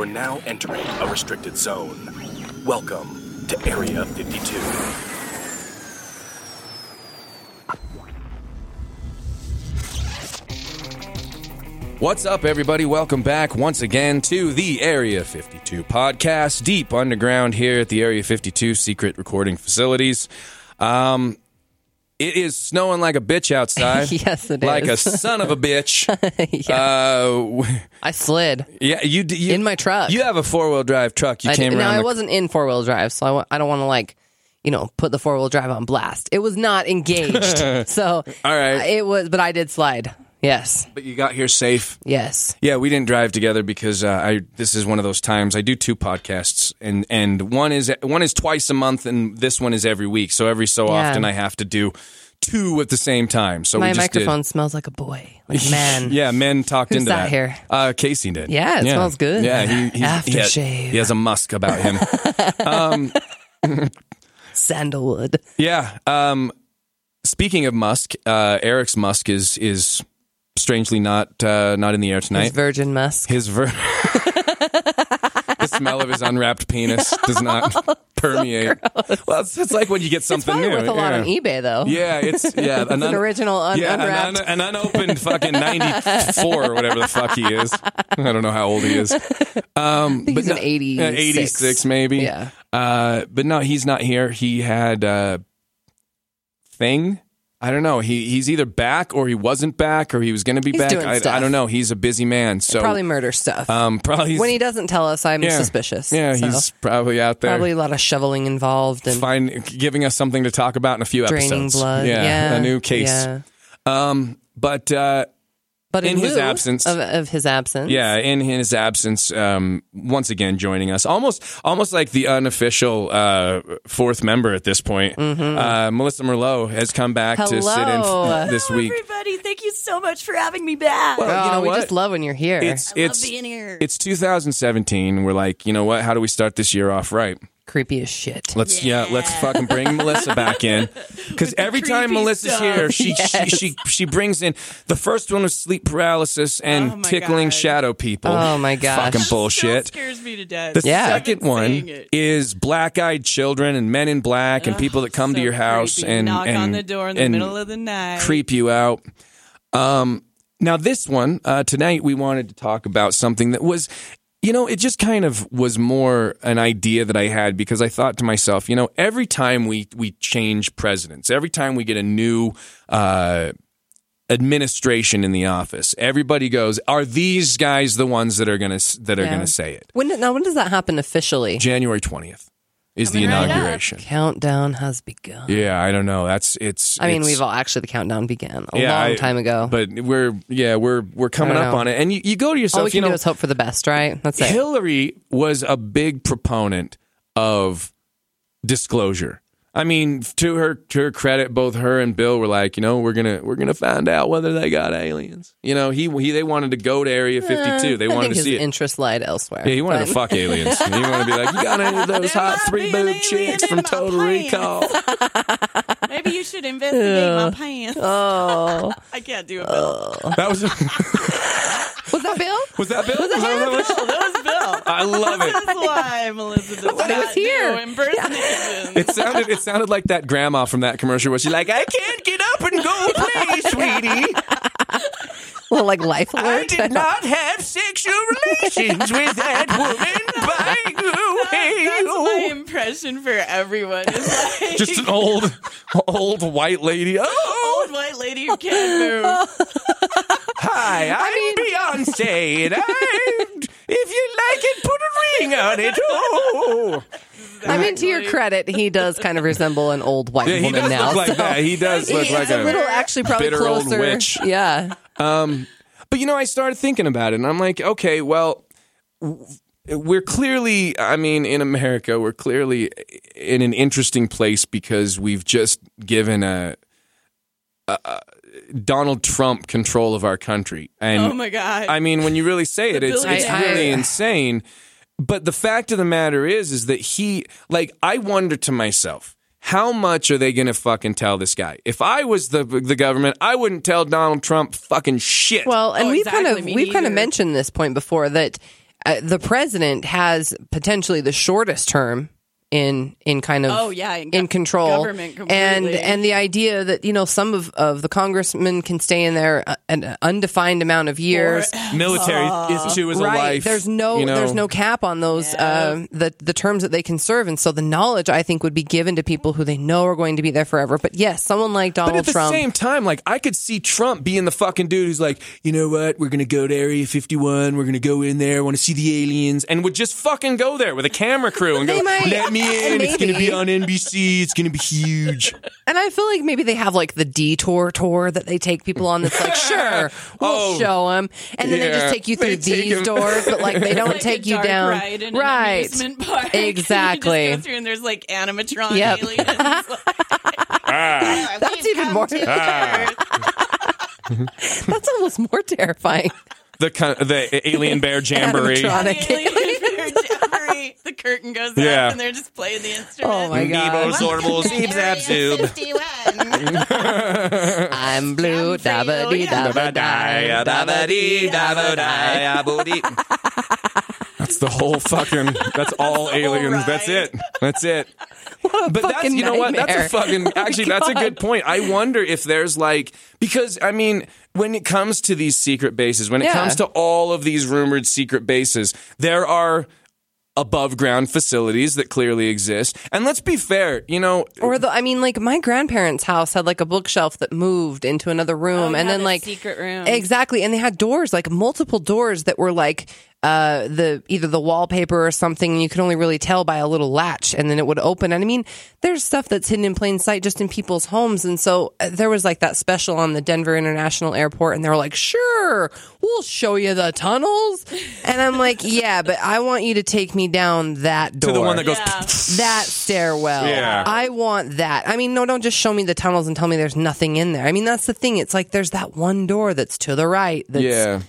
You're now entering a restricted zone. Welcome to Area 52. What's up, everybody? Welcome back once again to the Area 52 podcast, deep underground here at the Area 52 secret recording facilities. Um, it is snowing like a bitch outside. Yes, it like is. a son of a bitch. yeah. uh, w- I slid yeah, you, you in my truck. You have a four wheel drive truck. You I came did- around. now, I wasn't in four wheel drive, so I wa- I don't want to like, you know, put the four wheel drive on blast. It was not engaged, so All right. it was. But I did slide. Yes, but you got here safe. yes. Yeah, we didn't drive together because uh, I. This is one of those times I do two podcasts, and and one is one is twice a month, and this one is every week. So every so Yeah. often I have to do two at the same time. So My we just microphone smells like a boy, like man. Yeah, men talked Who's into that that here? Uh, Casey did. Yeah, it smells good. Yeah, he, he's, he, has, he has a musk about him. um, Sandalwood. yeah. Um, speaking of musk, uh, Eric's musk is is strangely not uh, not in the air His tonight. virgin musk. His ver- the smell of his unwrapped penis does not permeate. well, it's, it's like when you get something probably new. worth a lot yeah. on eBay though. Yeah, it's yeah, It's an original un- yeah, an, unwrapped. un- an unopened fucking ninety four or whatever the fuck he is. I don't know how old he is. Um, think he's no- an 86. yeah, 86 maybe. Yeah. Uh, but no, he's not here. He had uh, thing. I don't know. He he's either back or he wasn't back or he was going to be He's back. I, I don't know. He's a busy man. So Probably murder stuff. um, probably when he doesn't tell us, I'm yeah. suspicious. Yeah, So, he's probably out there. probably a lot of shoveling involved and Find giving us something to talk about in a few draining episodes. blood. Yeah, Yeah, a new case. Yeah. Um, but uh, But in, In his absence- of, of his absence, Yeah, in his absence, um, once again joining us, almost almost like the unofficial uh, fourth member at this point. Uh, Melissa Merlot has come back to sit in Mm-hmm. Hello. f- this Hello, week. everybody. Thank you so much for having me back. Well, Oh, you know we what? just love when you're here. It's I love it's being here. it's 2017. We're like, you know what? How do we start this year off right? Creepy as shit. Let's yeah, let's fucking bring Melissa back in because every time Melissa's stuff. here, she, Yes. she she she brings in the first one was sleep paralysis and Oh tickling God. shadow people. Oh my god, fucking bullshit. Still scares me to death. The Yeah. second one is black-eyed children and men in black and people that come to your house creepy. and knock and, on the door in the middle of the night. creep you out. Um, now this one uh, tonight we wanted to talk about something that was. You know, it just kind of was more an idea that I had because I thought to myself, you know, every time we we change presidents, every time we get a new uh, administration in the office, everybody goes, "Are these guys the ones that are gonna that are Yeah. gonna say it?" When now when does that happen officially? January twentieth is the Coming right up. inauguration. Countdown has begun. Yeah, I don't know. That's it's. I mean, it's- we've all actually the countdown began a yeah, long I- time ago. But we're yeah we're we're coming don't up know. on it, and you, you go to yourself. all we you can know, do is hope for the best, right? That's it. Hillary was a big proponent of disclosure. I mean, to her to her credit, both her and Bill were like, you know, we're gonna we're gonna find out whether they got aliens. You know, he he they wanted to go to Area Fifty Two. They Eh, I wanted think to his see it. interest lied elsewhere. Yeah, he wanted But- to fuck aliens. he wanted to be like, you got any of those There hot three boob alien chicks from Total pants. Recall? Maybe you should investigate my pants. Oh, I can't do it. Bill. That was was that Bill? was that Bill? Was that what it was? That was Bill. I love it. That's why Melissa does thought he was not here. do impersonations. It sounded it sounded like that grandma from that commercial where she's like, I can't get up and go play, sweetie. Well, like life alert. I did not have sexual relations with that woman. Bye, you, hey, That's my impression for everyone. Is like Just an old, old white lady. Oh, old white lady who can't move. Hi, I'm Beyonce, and I, if you like it, put a ring on it. Oh, I mean, to your credit, he does kind of resemble an old white yeah, he woman does now. look like so that. He does look it's like a little actually probably bitter old closer. witch. Yeah. Um, but you know, I started thinking about it, and I'm like, okay, well, we're clearly, I mean, in America, we're clearly in an interesting place because we've just given a, a, a Donald Trump control of our country, and Oh my god. I mean, when you really say it, it's, it's really insane. But the fact of the matter is, is that he, like, I wonder to myself, how much are they going to fucking tell this guy? If I was the the government, I wouldn't tell Donald Trump fucking shit. Well, and Oh, we've kind of Me we've kind of mentioned this point before that uh, the president has potentially the shortest term in in kind of Oh, yeah, in in, control. government and completely. and the idea that you know some of, of the congressmen can stay in there an undefined amount of years. Military is too as a life. there's no you know. there's no cap on those um, the the terms that they can serve. And so the knowledge i think would be given to people who they know are going to be there forever. But yes someone like donald But at the trump same time, like I could see Trump being the fucking dude who's like, you know what, we're gonna go to Area 51, we're gonna go in there, want to see the aliens, and would just fucking go there with a camera crew and go, might- let me in, it's gonna be on NBC, it's gonna be huge. And I feel like maybe they have like the detour tour that they take people on. That's like, sure, we'll Oh, show them, and then they just take you through take these 'em. doors, but like they don't like take a you dark down. ride in right? amusement park. Exactly. you just go through and there's like animatronic Yep. aliens. Ah. That's even more. That's almost more terrifying. The kind the alien bear jamboree. Animatronic. Alien bear jamboree. The curtain goes Yeah. up and they're just playing the instrument. Oh my god! Zorbles, Zeeb, Zab, Zoob. I'm blue. Dabba dee dabba die. That's the whole fucking. That's all the whole aliens. That's it. That's it. but that's you know what? That's a nightmare. fucking. Actually, that's a good point. I wonder if there's like because I mean, when it comes to these secret bases, when it Yeah. comes to all of these rumored secret bases, there are above ground facilities that clearly exist. And let's be fair, you know, Or the, I mean, like my grandparents' house had like a bookshelf that moved into another room, Oh, and yeah, then the like secret room. exactly, and they had doors, like multiple doors that were like uh the either the wallpaper or something. And you could only really tell by a little latch, and then it would open. And I mean, there's stuff that's hidden in plain sight just in people's homes, and so uh, there was like that special on the Denver International Airport, and they were like, "Sure, we'll show you the tunnels," and I'm like, "Yeah, but I want you to take me down that door to the one that goes. Yeah. that stairwell. Yeah. I want that. I mean, no, don't just show me the tunnels and tell me there's nothing in there. I mean, that's the thing. It's like there's that one door that's to the right. That's, Yeah.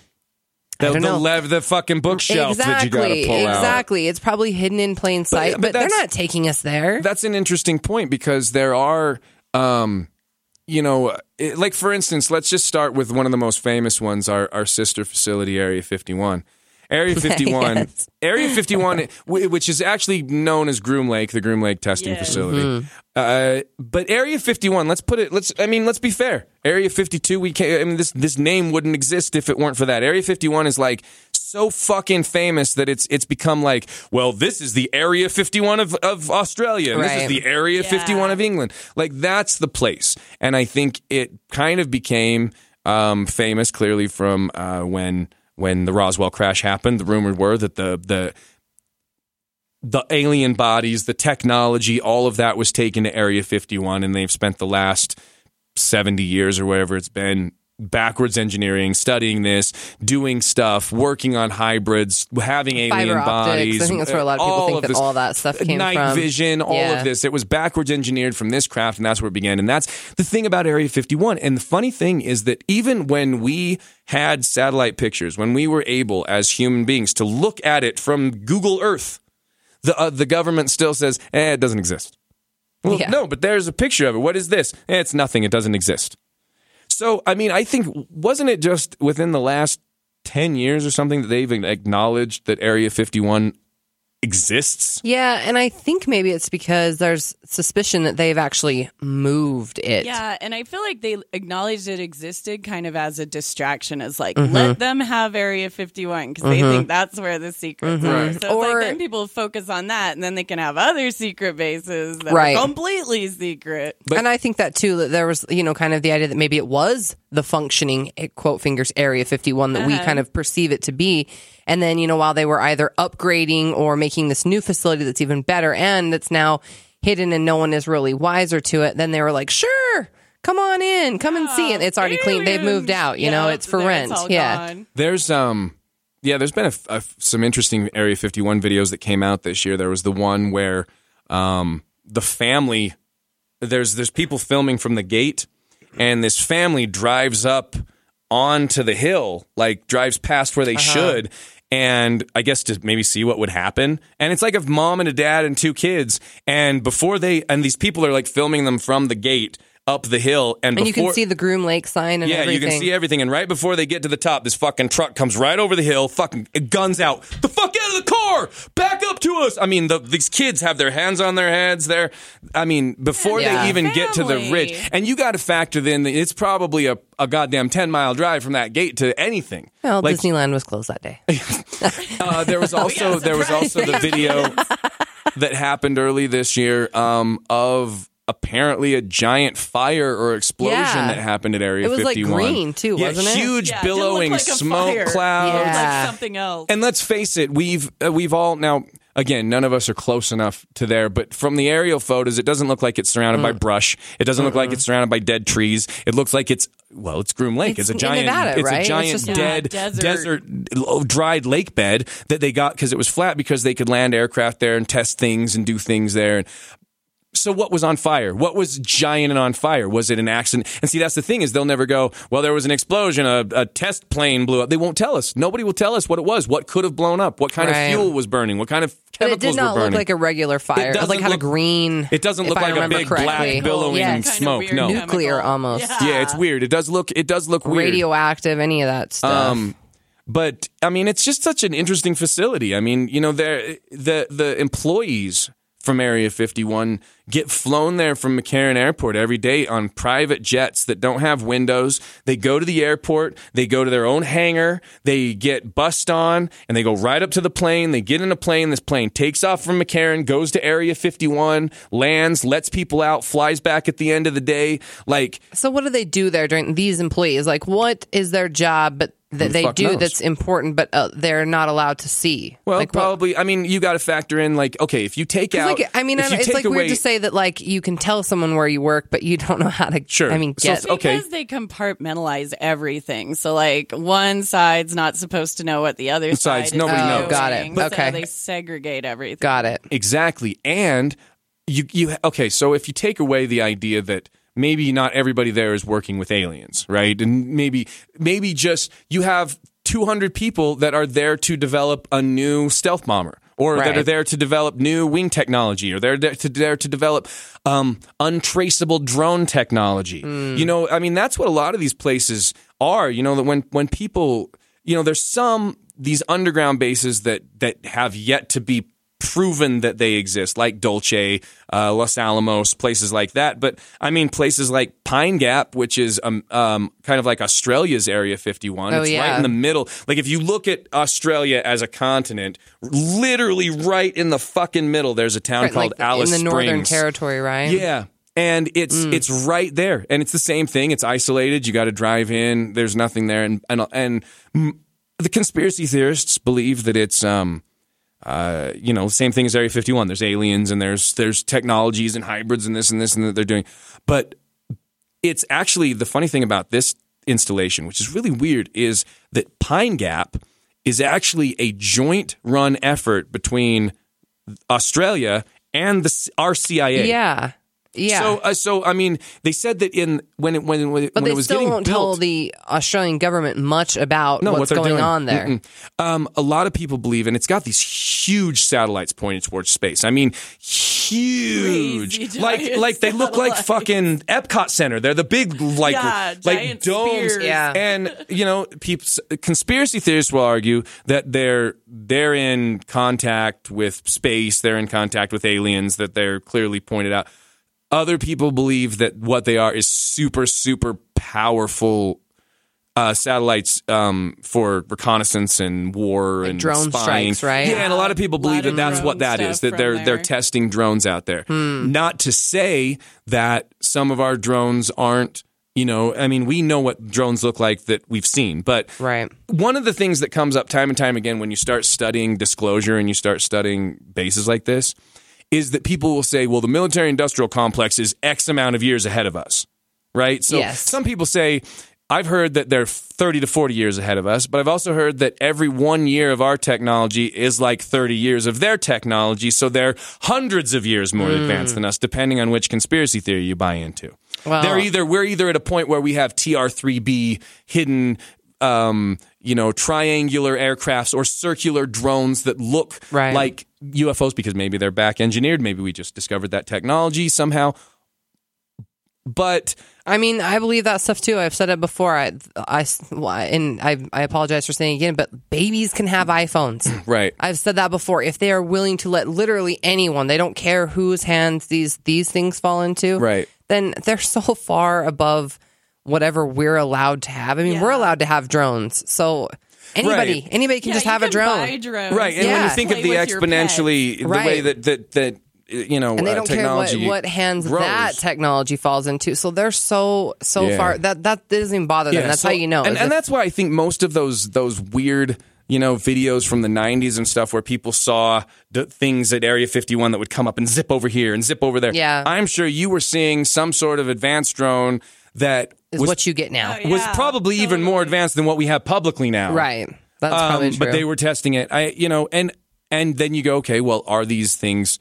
The, the, lev- the fucking bookshelf that you got to Exactly. out. Exactly. It's probably hidden in plain sight, but but, they're not taking us there. That's an interesting point because there are, um, you know, it- like for instance, let's just start with one of the most famous ones, our, our sister facility, Area 51. Area 51, Yes. Area 51, which is actually known as Groom Lake, the Groom Lake testing Yeah. facility. Uh, but Area 51, let's put it, let's, I mean, let's be fair. Area 52, we can't, I mean, this, this name wouldn't exist if it weren't for that. Area 51 is like, so fucking famous that it's it's become like, well, this is the Area 51 of, of Australia, and this is the Area Yeah. 51 of England. Like that's the place, and I think it kind of became um, famous clearly from uh, when when the Roswell crash happened. The rumors were that the the the alien bodies, the technology, all of that was taken to Area 51, and they've spent the last 70 years or whatever it's been backwards engineering, studying this, doing stuff, working on hybrids, having alien Fiber optics. bodies. I think that's where a lot of people think that all that stuff came Night from. Night vision, all Yeah. of this. It was backwards engineered from this craft, and that's where it began. And that's the thing about Area 51. And the funny thing is that even when we had satellite pictures, when we were able as human beings to look at it from Google Earth, the uh, the government still says, eh, it doesn't exist. Well, Yeah. no, but there's a picture of it. What is this? Eh, it's nothing. It doesn't exist. So, I mean, I think wasn't it just within the last ten years or something that they've acknowledged that Area 51 exists? Yeah, and I think maybe it's because there's suspicion that they've actually moved it. Yeah, and I feel like they acknowledged it existed kind of as a distraction, as like Mm-hmm. let them have Area 51 because they think that's where the secrets are. Right. So it's Or- like then people focus on that, and then they can have other secret bases that Right. are completely secret. and I think that too, that there was, you know, kind of the idea that maybe it was the functioning, eh, quote fingers, Area 51 that we Uh-huh. kind of perceive it to be. And then, you know, while they were either upgrading or making this new facility that's even better and that's now hidden and no one is really wiser to it, then they were like, sure, come on in, come and see it. It's already clean. They've moved out, you know, it's for there, rent. all yeah. gone. There's um yeah, there's been a, a- some interesting Area 51 videos that came out this year. There was the one where um the family there's there's people filming from the gate and this family drives up onto the hill, like drives past where they should and I guess to maybe see what would happen. And it's like a mom and a dad and two kids and before they and these people are like filming them from the gate up the hill, and, And you can see the Groom Lake sign and yeah, everything. you can see everything. And right before they get to the top, this fucking truck comes right over the hill, fucking guns out. The fuck out of the car! Back up to us! I mean, the, these kids have their hands on their heads. There, I mean, before Yeah. they even get to the ridge, and you got to factor in that it's probably a, a goddamn ten mile drive from that gate to anything. Well, Like, Disneyland was closed that day. uh, there was also there was also the video that happened early this year um, of apparently a giant fire or explosion Yeah. that happened at Area 51. It was, like, 51. green, too, yeah, wasn't it? Huge Yeah, it billowing like smoke fire. clouds. It was Yeah. like something else. And let's face it, we've uh, we've all now again, none of us are close enough to there, but from the aerial photos, it doesn't look like it's surrounded Mm. by brush. It doesn't look like it's surrounded by dead trees. It looks like it's well, it's Groom Lake. It's, It's a in giant, Nevada, it's right? a giant just- Yeah, dead desert. desert, oh, dried lake bed that they got because it was flat because they could land aircraft there and test things and do things there. And so what was on fire? What was giant and on fire? Was it an accident? And see, that's the thing is they'll never go, well, there was an explosion, a, a test plane blew up. They won't tell us. Nobody will tell us what it was, what could have blown up, what kind Right. of fuel was burning, what kind of chemicals But chemicals it did not look like a regular fire. It, doesn't like had a green. it doesn't look like a big correctly. black billowing Yeah, smoke. No. Nuclear chemical. almost. yeah, it's weird. It does look it does look weird. radioactive, any of that stuff. Um, but I mean, it's just such an interesting facility. I mean, you know, the the employees from Area 51 get flown there from McCarran Airport every day on private jets that don't have windows. They go to the airport, they go to their own hangar, they get bussed on, and they go right up to the plane. They get in a plane. This plane takes off from McCarran, goes to Area 51, lands, lets people out, flies back at the end of the day. Like so, what do they do there during these employees? Like, what is their job, but that the they fuck do knows? that's important, but uh, they're not allowed to see? Well, like, what- probably. I mean, you got to factor in like, okay, if you take out, Like, I mean, I it's like away, weird to say that like you can tell someone where you work, but you don't know how to. Sure. I mean, So- get so- okay. Because they compartmentalize everything. So, like, one side's not supposed to know what the other side's- side nobody is knows. doing. Got it. So Okay. they segregate everything. got it. exactly, and you you okay. So if you take away the idea that maybe not everybody there is working with aliens, right, and maybe maybe just you have 200 people that are there to develop a new stealth bomber. Or that are there to develop new wing technology, or they're there to, there to develop um, untraceable drone technology. Hmm. You know, I mean, that's what a lot of these places are. You know, that when when people, you know, there's some these underground bases that that have yet to be proven that they exist, like Dulce, uh, Los Alamos, places like that. But I mean, places like Pine Gap, which is um, um, kind of like Australia's Area 51. Oh, it's yeah. right in the middle. Like if you look at Australia as a continent, literally right in the fucking middle, there's a town Right, called like Alice in the Northern Springs. Territory, right? Yeah. And it's it's right there, and it's the same thing. It's isolated. You got to drive in. There's nothing there, and and and mm, the conspiracy theorists believe that it's um uh you know same thing as Area 51. There's aliens and there's there's technologies and hybrids and this and this and that they're doing, but it's actually the funny thing about this installation, which is really weird, is that Pine Gap is actually a joint run effort between Australia and the our CIA. Yeah. Yeah. So, uh, so I mean, they said that in when it when when, but when they it was still getting won't built, tell the Australian government much about no, what's they're going doing. on there. Um, a lot of people believe, and it's got these huge satellites pointed towards space. I mean, huge, Crazy like giant like they look like fucking Epcot Center. They're the big like Yeah, like giant domes. spheres. Yeah. And you know, people, conspiracy theorists will argue that they're they're in contact with space. They're in contact with aliens. That they're clearly pointed out. Other people believe that what they are is super, super powerful uh, satellites um, for reconnaissance and war and drone spying. strikes, right? Yeah, and a lot of people believe that that's what that is. That they're they're testing drones out there. Hmm. Not to say that some of our drones aren't. You know, I mean, we know what drones look like that we've seen, but Right. one of the things that comes up time and time again when you start studying disclosure and you start studying bases like this is that people will say, well, the military industrial complex is X amount of years ahead of us, right? So Yes. some people say, I've heard that they're 30 to 40 years ahead of us, but I've also heard that every one year of our technology is like 30 years of their technology. So they're hundreds of years more advanced than us, depending on which conspiracy theory you buy into. Well- they're either, we're either at a point where we have TR3B hidden um, you know, triangular aircrafts or circular drones that look Right. like UFOs because maybe they're back engineered. Maybe we just discovered that technology somehow. but I mean, I believe that stuff too. I've said it before. I, I, and I, I apologize for saying it again, but babies can have iPhones. right. I've said that before. If they are willing to let literally anyone, they don't care whose hands these these things fall into. Right. Then they're so far above whatever we're allowed to have. I mean, we're allowed to have drones. So anybody, Right. anybody can Yeah, just you have a drone. buy. Right, and when you Yeah. think of the with your pets. exponentially, the way that that that you know, and they uh, don't care what, technology what hands grows. that technology falls into. So they're so so Yeah. far that that doesn't even bother them. That's so- how you know. and, and if- that's why I think most of those those weird you know videos from the 90s and stuff where people saw d- things at area 51 that would come up and zip over here and zip over there Yeah. i'm sure you were seeing some sort of advanced drone that is was, what you get now. Oh, was Yeah, probably even more advanced than what we have publicly now Right. That's Um, probably true. but they were testing it i you know and and then you go okay well are these things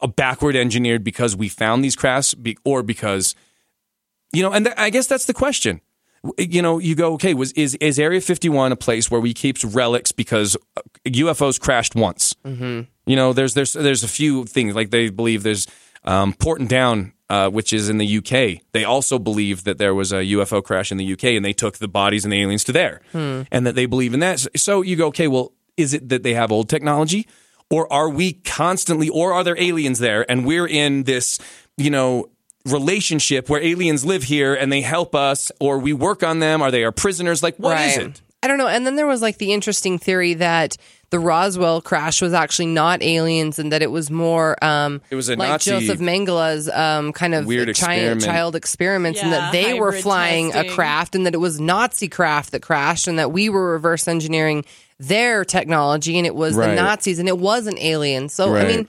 uh, backward engineered because we found these crafts be, or because you know and th- i guess that's the question you know you go okay was is is area 51 a place where we keep relics because uh, ufos crashed once mm-hmm. you know there's there's there's a few things like they believe there's um, porton down uh, which is in the uk they also believe that there was a ufo crash in the uk and they took the bodies and the aliens to there and that they believe in that. So you go okay well is it that they have old technology or are we constantly or are there aliens there and we're in this you know relationship where aliens live here and they help us or we work on them? Are they our prisoners? Like what is it I don't know. And then there was like the interesting theory that the Roswell crash was actually not aliens and that it was more um It was a like Nazi Joseph Mengele's um kind of weird chi- experiment. child experiments and that they were hybrid flying a craft and that it was Nazi craft that crashed and that we were reverse engineering their technology and it was Right. the Nazis and it wasn't alien. So I mean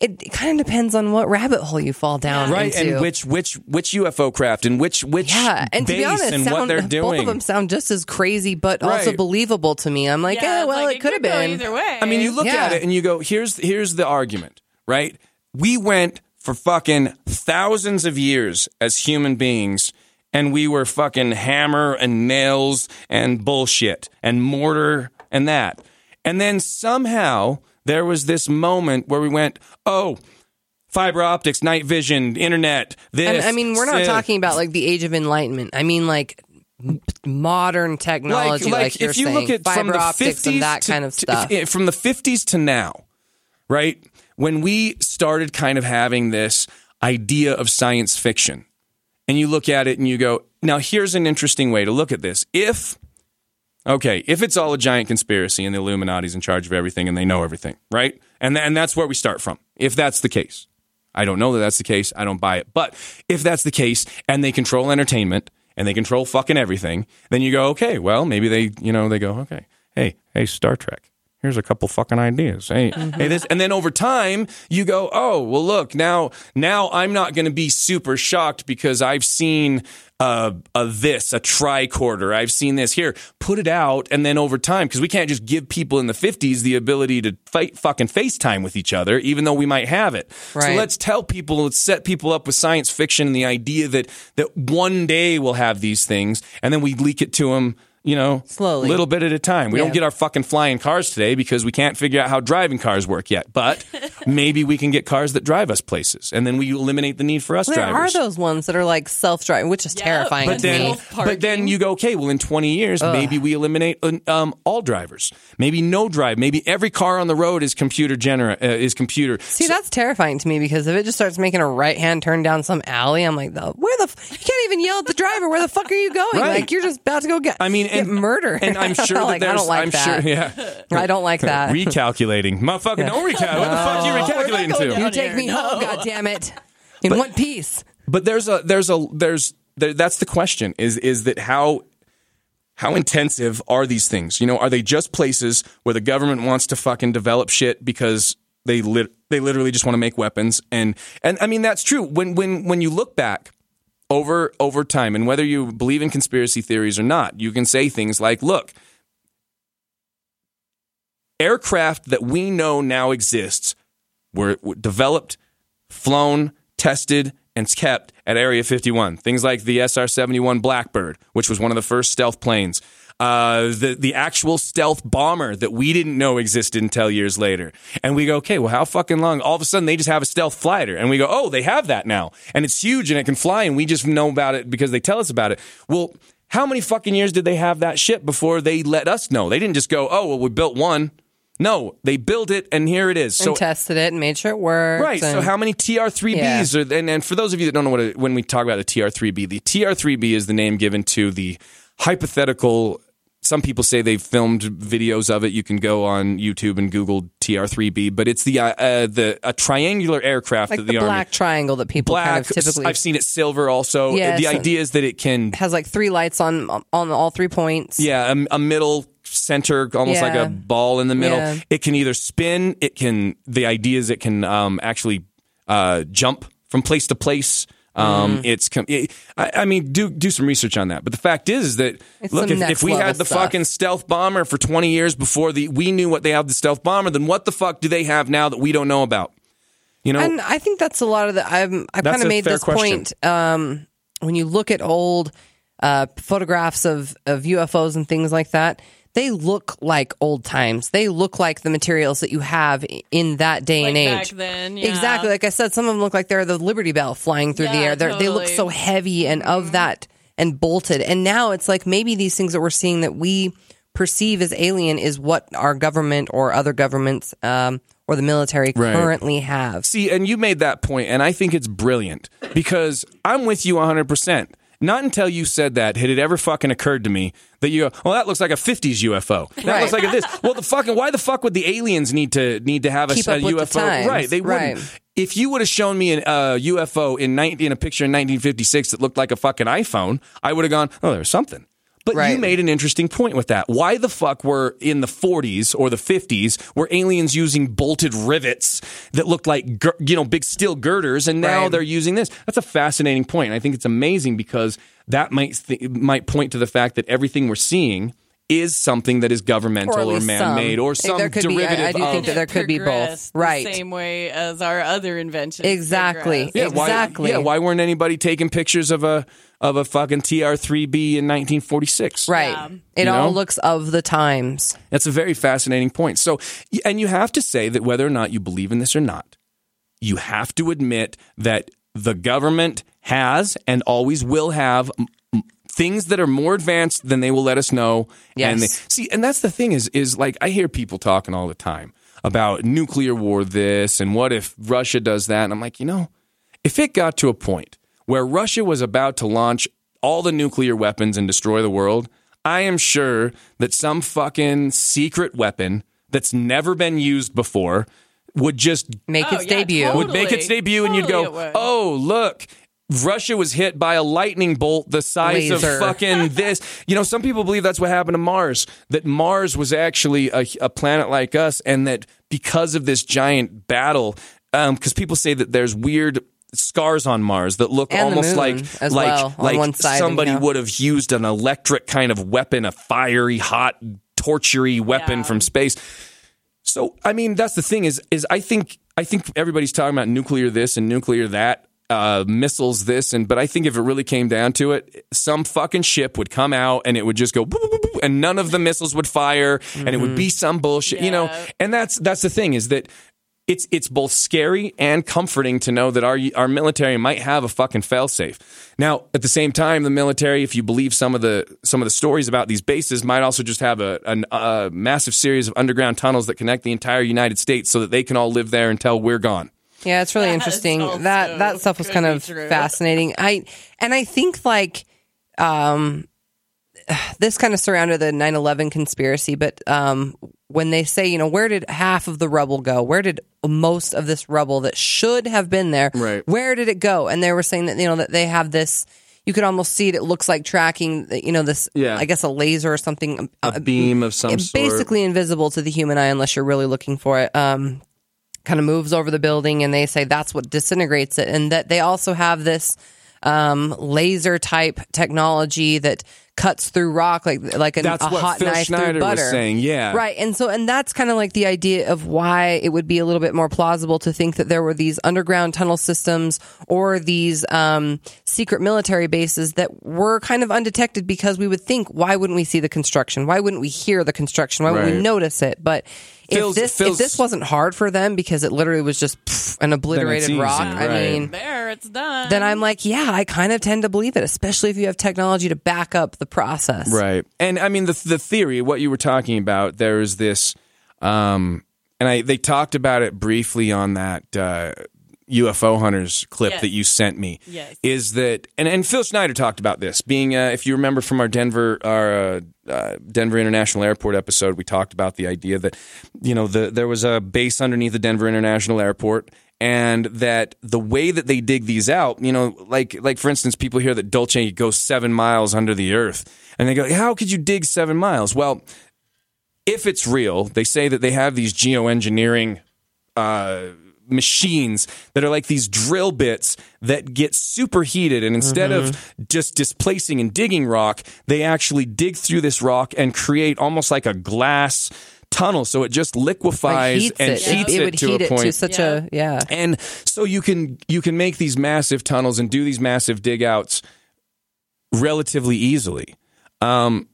it, kind of depends on what rabbit hole you fall down right into. and which which which UFO craft and which which Yeah, and to be honest, and sound, what they're doing. both of them sound just as crazy, but also believable to me. I'm like, Yeah, yeah, well, like, it could have been. either way. I mean, you look Yeah. at it and you go, here's here's the argument, right? We went for fucking thousands of years as human beings and we were fucking hammer and nails and bullshit and mortar and that. And then somehow there was this moment where we went, "Oh, fiber optics, night vision, internet, this." And I mean, we're not this." talking about like the age of enlightenment. I mean, like modern technology, like, you're if you saying, look at fiber from the optics 50s and that to- kind of stuff. from the 50s to now, right? When we started kind of having this idea of science fiction, and you look at it and you go, now here's an interesting way to look at this. If Okay, if it's all a giant conspiracy and the Illuminati's in charge of everything and they know everything, right? And and that's where we start from. If that's the case. I don't know that that's the case. I don't buy it. But if that's the case and they control entertainment and they control fucking everything, then you go, okay, well, maybe they, you know, they go, okay, hey, hey, Star Trek. Here's a couple fucking ideas. Hey, hey, this, and then over time you go, oh, well, look now, now I'm not going to be super shocked because I've seen uh, a this, a tricorder. I've seen this here. Put it out, and then over time, because we can't just give people in the 50s the ability to fight fucking FaceTime with each other, even though we might have it. So let's tell people, let's set people up with science fiction and the idea that that one day we'll have these things, and then we leak it to them. You know, Slowly. little bit at a time. We Yeah. don't get our fucking flying cars today because we can't figure out how driving cars work yet. But maybe we can get cars that drive us places, and then we eliminate the need for us there drivers. There are those ones that are like self-driving, which is Yeah, terrifying But to then, me. But then you go, okay, well, in 20 years, maybe we eliminate um, all drivers. Maybe no drive. Maybe every car on the road is computer genera- uh, is computer. See, that's terrifying to me because if it just starts making a right hand turn down some alley, I'm like, the, where the? F- you can't even yell at the driver. Where the fuck are you going? Right. Like you're just about to go get. I mean, get and, murder. And I'm sure that like, there's. I don't like I'm that. sure. Yeah. I don't like that. Recalculating, motherfucker. Don't recalculate. What the fuck are you recalculating to? you take here. me home, No. God damn it! In one piece. But there's a there's a there's there, that's the question is is that how how intensive are these things? You know, are they just places where the government wants to fucking develop shit because they lit, they literally just want to make weapons and and I mean that's true when when when you look back over over time and whether you believe in conspiracy theories or not, you can say things like, look, aircraft that we know now exists were developed, flown, tested, and kept at Area 51. Things like the SR 71 Blackbird, which was one of the first stealth planes. uh, the the actual stealth bomber that we didn't know existed until years later. And we go, okay, well, how fucking long? All of a sudden, they just have a stealth fighter, and we go, oh, they have that now, and it's huge and it can fly, and we just know about it because they tell us about it. Well. How many fucking years did they have that ship before they let us know? They didn't just go, "Oh, well, we built one." No, they built it, and here it is. So and tested it and made sure it worked. Right. So how many TR3Bs are and, and for those of you that don't know what it, when we talk about the TR3B, the TR3B is the name given to the hypothetical some people say they've filmed videos of it. You can go on YouTube and Google TR3B, but it's the uh, uh, the a triangular aircraft like that the, the, black army triangle that people black. kind of typically I've seen it silver also. Yeah, the idea is that it can has like three lights on on all three points. yeah, a, a middle center, almost like a ball in the middle. Yeah. It can either spin. It can. The idea is it can um, actually uh, jump from place to place. Um, Mm. It's. It, I, I mean, do do some research on that. But the fact is, is that It's look, if, if we had the stuff. fucking stealth bomber for twenty years before the we knew what they have the stealth bomber, then what the fuck do they have now that we don't know about? You know, And I think that's a lot of the. I'm, I've kind of made this question. point. Um, when you look at old uh, photographs of, of UFOs and things like that, they look like old times. They look like the materials that you have in that day and age. back then, yeah. Exactly. Like I said, some of them look like they're the Liberty Bell flying through the air. They're, They look so heavy and of that and bolted. And now it's like maybe these things that we're seeing that we perceive as alien is what our government or other governments um, or the military Right. currently have. See, and you made that point, and I think it's brilliant because I'm with you 100%. Not until you said that had it ever fucking occurred to me that you go, well, that looks like a 50s UFO. That Right. looks like a this. Well, the fucking, why the fuck would the aliens need to need to have a, a up with the UFO? Right, they wouldn't. If you would have shown me a uh, UFO in, 19, in a picture in 1956 that looked like a fucking iPhone, I would have gone, oh, there's something. But you made an interesting point with that. Why the fuck were in the 40s or the 50s were aliens using bolted rivets that looked like you know big steel girders, and now Right. they're using this? That's a fascinating point. I think it's amazing because that might th- might point to the fact that everything we're seeing is something that is governmental Or or, man-made some. or some There could be- I- derivative I do of. think that there could be both. progressed the Right. same way as our other inventions. Exactly. progressed. yeah, why, exactly. Yeah, why weren't anybody taking pictures of a of a fucking TR3B in 1946? Right. Yeah. It You all know? looks of the times. That's a very fascinating point. So, and you have to say that whether or not you believe in this or not, you have to admit that the government has and always will have m- m- things that are more advanced than they will let us know. And they, see, and that's the thing is, is like I hear people talking all the time about nuclear war, this and what if Russia does that, and I'm like, you know, if it got to a point where Russia was about to launch all the nuclear weapons and destroy the world, I am sure that some fucking secret weapon that's never been used before would just Make Oh, its yeah, debut. totally. would make its debut and you'd go, "Oh, look, Russia was hit by a lightning bolt the size Laser. of fucking this." You know, some people believe that's what happened to Mars. That Mars was actually a, a planet like us, and that because of this giant battle, um, because people say that there's weird scars on Mars that look And almost like like well, on like somebody yeah. would have used an electric kind of weapon, a fiery, hot, tortury weapon Yeah. from space. So I mean, that's the thing is is I think I think everybody's talking about nuclear this and nuclear that, uh, missiles this and but I think if it really came down to it, some fucking ship would come out and it would just go boop, boop, boop, and none of the missiles would fire and it would be some bullshit, you know. And that's that's the thing is that it's it's both scary and comforting to know that our our military might have a fucking failsafe. Now, at the same time, the military, if you believe some of the some of the stories about these bases, might also just have a, an- a massive series of underground tunnels that connect the entire United States, so that they can all live there until we're gone. Yeah, it's really That's interesting. That that stuff was kind of true. fascinating. I and I think like um this kind of surrounded the 9/11 conspiracy, but um when they say, you know, where did half of the rubble go? Where did most of this rubble that should have been there? Right. Where did it go? And they were saying that you know that they have this you could almost see it. It looks like tracking, you know, this, Yeah. I guess a laser or something. A beam of some It's sort. basically invisible to the human eye unless you're really looking for it. Um, kind of moves over the building, and they say that's what disintegrates it, and that they also have this um, laser type technology that cuts through rock like like an, That's a what hot Phil knife Schneider through was butter. saying, yeah. right. And so and that's kind of like the idea of why it would be a little bit more plausible to think that there were these underground tunnel systems or these um, secret military bases that were kind of undetected because we would think why wouldn't we see the construction? Why wouldn't we hear the construction? Why wouldn't we notice it? But if this Phil's- if this wasn't hard for them because it literally was just pff, an obliterated easy, rock, I mean There, it's done. then I'm like, yeah, I kind of tend to believe it, especially if you have technology to back up the process. Right. And I mean the the theory, what you were talking about, there's this um and I they talked about it briefly on that uh UFO hunters clip Yes. that you sent me. Yes. Is that and, and Phil Schneider talked about this being uh, if you remember from our Denver our uh, uh, Denver International Airport episode we talked about the idea that you know the there was a base underneath the Denver International Airport and that the way that they dig these out, you know, like like for instance, people hear that Dulce goes seven miles under the earth, and they go, "How could you dig seven miles?" Well, if it's real, they say that they have these geoengineering uh, machines that are like these drill bits that get superheated, and instead of mm-hmm. just displacing and digging rock, they actually dig through this rock and create almost like a glass tunnel, so it just Like liquefies heats and it. heats it, it, would to heat a it point. to such a yeah. And so you can you can make these massive tunnels and do these massive dig outs relatively easily. Um,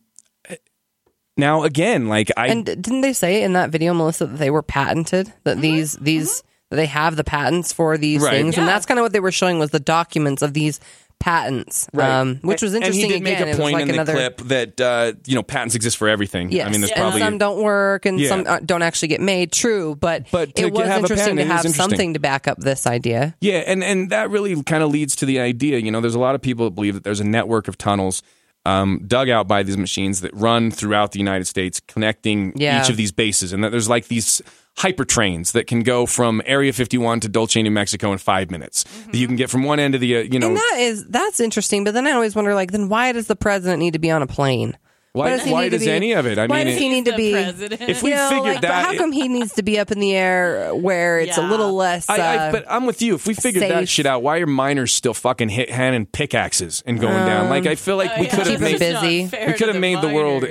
now again, like I And didn't they say in that video, Melissa, that they were patented? That mm-hmm. these these that they have the patents for these Right. things, and that's kind of what they were showing was the documents of these patents, um, which was interesting. And he did again, make it a point like in another. the clip that uh, you know patents exist for everything. Yes, I mean, there's and probably some don't work, and Yeah. some uh, don't actually get made. True, but, But it was have interesting patent, to have interesting. something to back up this idea. Yeah, and and that really kind of leads to the idea. You know, there's a lot of people that believe that there's a network of tunnels um, dug out by these machines that run throughout the United States, connecting Yeah. each of these bases, and that there's like these hyper trains that can go from Area 51 to Dulce, New Mexico in five minutes. That you can get from one end of the uh, you know And that is that's interesting. But then I always wonder, like, then why does the president need to be on a plane? Why, does he why need to does be- any of it? I why mean, does he need to the be? president. If we you know, figured like, but that- how come he needs to be up in the air where it's a little less? I, I, uh, but I'm with you. If we figured that safe. shit out, why are miners still fucking hit handing pickaxes and going down? Like I feel like we Yeah, could have made busy. It's not fair we could have the made the world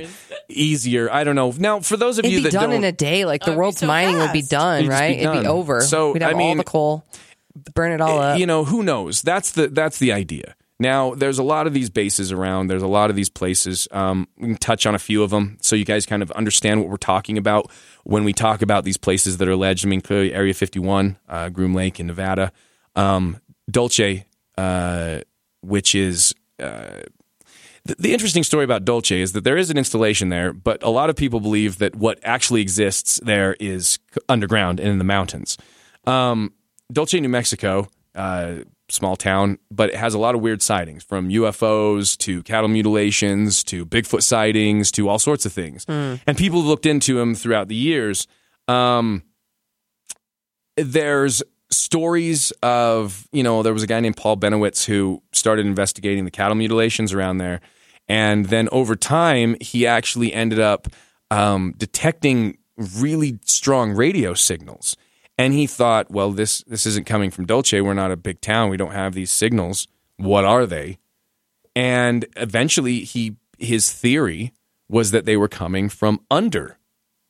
easier. I don't know. Now, for those of It'd you be that done don't, in a day. Like the Oh, it'd be world's so mining would be done, It'd just be right? It'd done. be over. So, we'd have I all the coal, burn it all up. you know, who knows? That's the that's the idea. Now, there's a lot of these bases around. There's a lot of these places. Um, we can touch on a few of them so you guys kind of understand what we're talking about when we talk about these places that are alleged. I mean, clearly Area 51, uh, Groom Lake in Nevada, um, Dulce, uh, which is uh, the, the interesting story about Dulce is that there is an installation there, but a lot of people believe that what actually exists there is underground and in the mountains. Um, Dulce, New Mexico, uh, small town, but it has a lot of weird sightings from UFOs to cattle mutilations to Bigfoot sightings to all sorts of things. And people have looked into them throughout the years. Um, there's stories of you know there was a guy named Paul Bennewitz who started investigating the cattle mutilations around there, and then over time he actually ended up um, detecting really strong radio signals. And he thought, well, this this isn't coming from Dulce. We're not a big town. We don't have these signals. What are they? And eventually, he his theory was that they were coming from under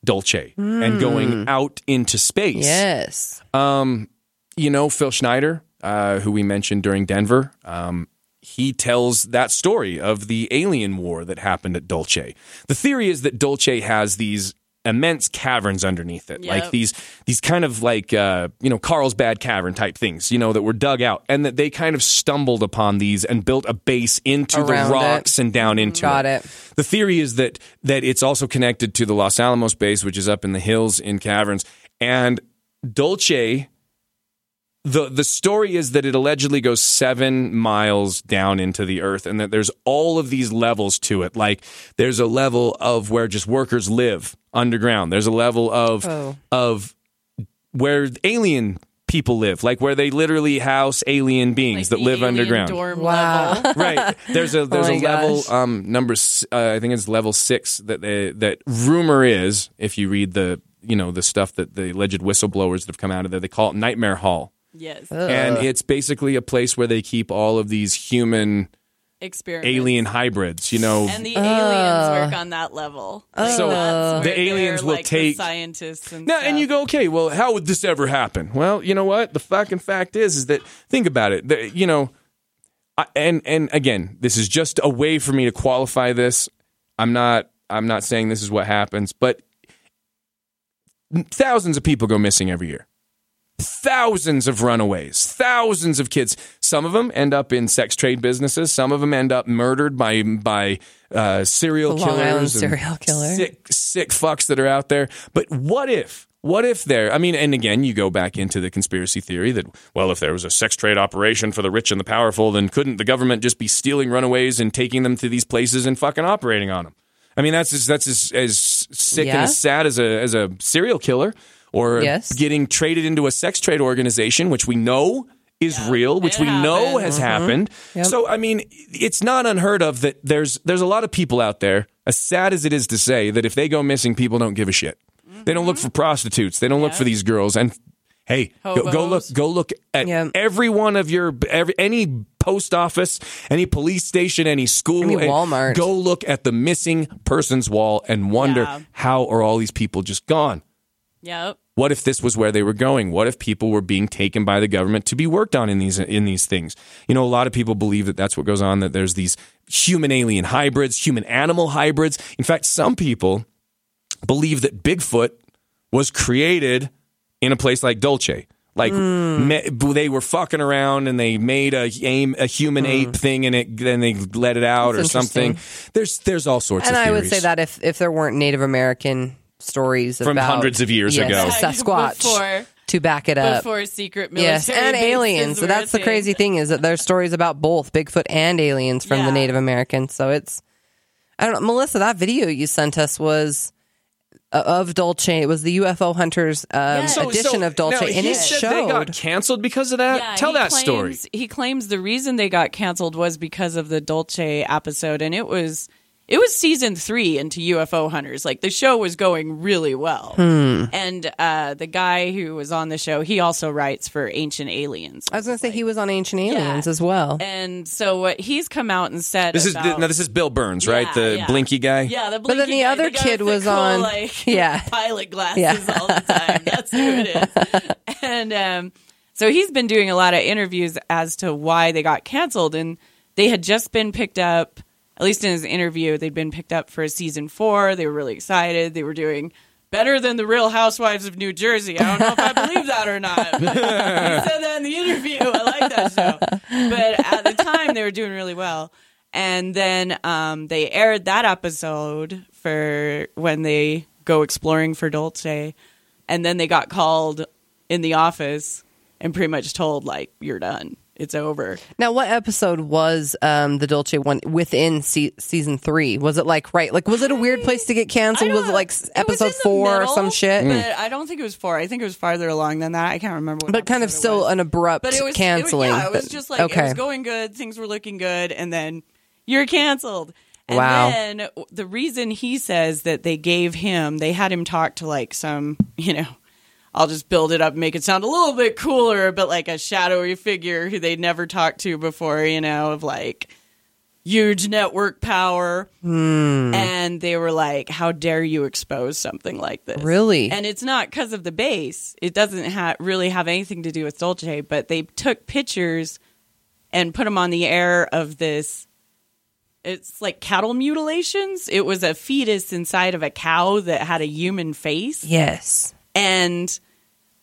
Dulce and going out into space yes. Um, you know Phil Schneider, uh, who we mentioned during Denver. Um, he tells that story of the alien war that happened at Dulce. The theory is that Dulce has these immense caverns underneath it, like these these kind of like uh, you know Carlsbad cavern type things, you know, that were dug out, and that they kind of stumbled upon these and built a base into Around the it. rocks and down into Got it. the theory is that that it's also connected to the Los Alamos base, which is up in the hills in caverns. And Dulce, the the story is that it allegedly goes seven miles down into the earth, and that there's all of these levels to it. Like there's a level of where just workers live underground. There's a level of Oh. of where alien people live, like where they literally house alien beings Like that the live alien underground Dorm Wow. level. right. There's a there's Oh a my level gosh. um number s- uh, I think it's level six that they, that rumor is if you read the you know the stuff that the alleged whistleblowers that have come out of there they call it Nightmare Hall Yes. and uh. it's basically a place where they keep all of these human Experiment. alien hybrids. You know, And the aliens uh. work on that level. Uh. Like, So that's the aliens will like, the take- scientists and Now, stuff. and you go, okay, well, how would this ever happen? Well, you know what? The fucking fact is, is that think about it. The, you know, I, and and again, this is just a way for me to qualify this. I'm not. I'm not saying this is what happens, but thousands of people go missing every year. Thousands of runaways, thousands of kids. Some of them end up in sex trade businesses. Some of them end up murdered by by uh, serial Long killers, Island and serial killer. sick sick fucks that are out there. But what if? What if there? I mean, and again, you go back into the conspiracy theory that well, if there was a sex trade operation for the rich and the powerful, then couldn't the government just be stealing runaways and taking them to these places and fucking operating on them? I mean, that's as, that's as, as sick and as sad as a as a serial killer or Yes. getting traded into a sex trade organization, which we know is real, which it we know mm-hmm. happened. has happened. So I mean, it's not unheard of that there's there's a lot of people out there, as sad as it is to say, that if they go missing, people don't give a shit. They don't look mm-hmm. for prostitutes. They don't look for these girls. And hey, go, go look go look at Yeah. every one of your every, any post office, any police station, any school, Any and Walmart. Go look at the missing persons wall and wonder Yeah. how are all these people just gone. Yep. What if this was where they were going? What if people were being taken by the government to be worked on in these in these things? You know, a lot of people believe that that's what goes on. That there's these human alien hybrids, human animal hybrids. In fact, some people believe that Bigfoot was created in a place like Dulce. Like Hmm. me- they were fucking around and they made a aim a human ape thing and it then they let it out. That's or something. There's there's all sorts And of And I would say that if, if there weren't Native American stories From about, hundreds of years yes, ago. Sasquatch Before- to back it up. Before secret military Yes, and aliens. So that's the crazy thing. thing is that there's stories about both Bigfoot and aliens from the Native Americans. So it's I don't know, Melissa. That video you sent us was uh, of Dulce. It was the UFO hunters um, So- edition so- of Dulce, now, and he it said showed. they got canceled because of that. Yeah, Tell he that story. He claims the reason they got canceled was because of the Dulce episode, and it was it was season three into UFO Hunters. Like the show was going really well, Hmm. and uh, the guy who was on the show, he also writes for Ancient Aliens. I was going to say he was on Ancient Aliens Yeah. as well. and so what he's come out and said This is about, now. This is Bill Birnes, right? Yeah, The yeah. blinky guy. Yeah, the blinky. But then the guy, other guy kid with the was cool, on- like Yeah. pilot glasses Yeah. all the time. That's who it is. and um, so he's been doing a lot of interviews as to why they got canceled, and they had just been picked up. At least in his interview, they'd been picked up for season four. They were really excited. They were doing better than the Real Housewives of New Jersey. I don't know if I believe that or not. But he said that in the interview. I like that show. But at the time, they were doing really well. And then um, they aired that episode for when they go exploring for Dulce. And then they got called in the office and pretty much told, like, you're done. It's over. Now, what episode was um, the Dulce one within se- season three? Was it like right? Like, was it a weird place to get canceled? Was it don't- like it was episode in the four or middle, some shit? But I don't think it was four. I think it was farther along than that. I can't remember. What But kind of episode it still was. an abrupt but it was canceling. It was, yeah, it was But- just like it was going good. Things were looking good, and then you're canceled. And Wow. then the reason he says that they gave him, they had him talk to like some, you know, I'll just build it up and make it sound a little bit cooler, but like a shadowy figure who they'd never talked to before, you know, of like huge network power. Hmm. And they were like, How dare you expose something like this? Really? And it's not because of the base. It doesn't ha- really have anything to do with Dulce, but they took pictures and put them on the air of this. It's like cattle mutilations. It was a fetus inside of a cow that had a human face. yes. And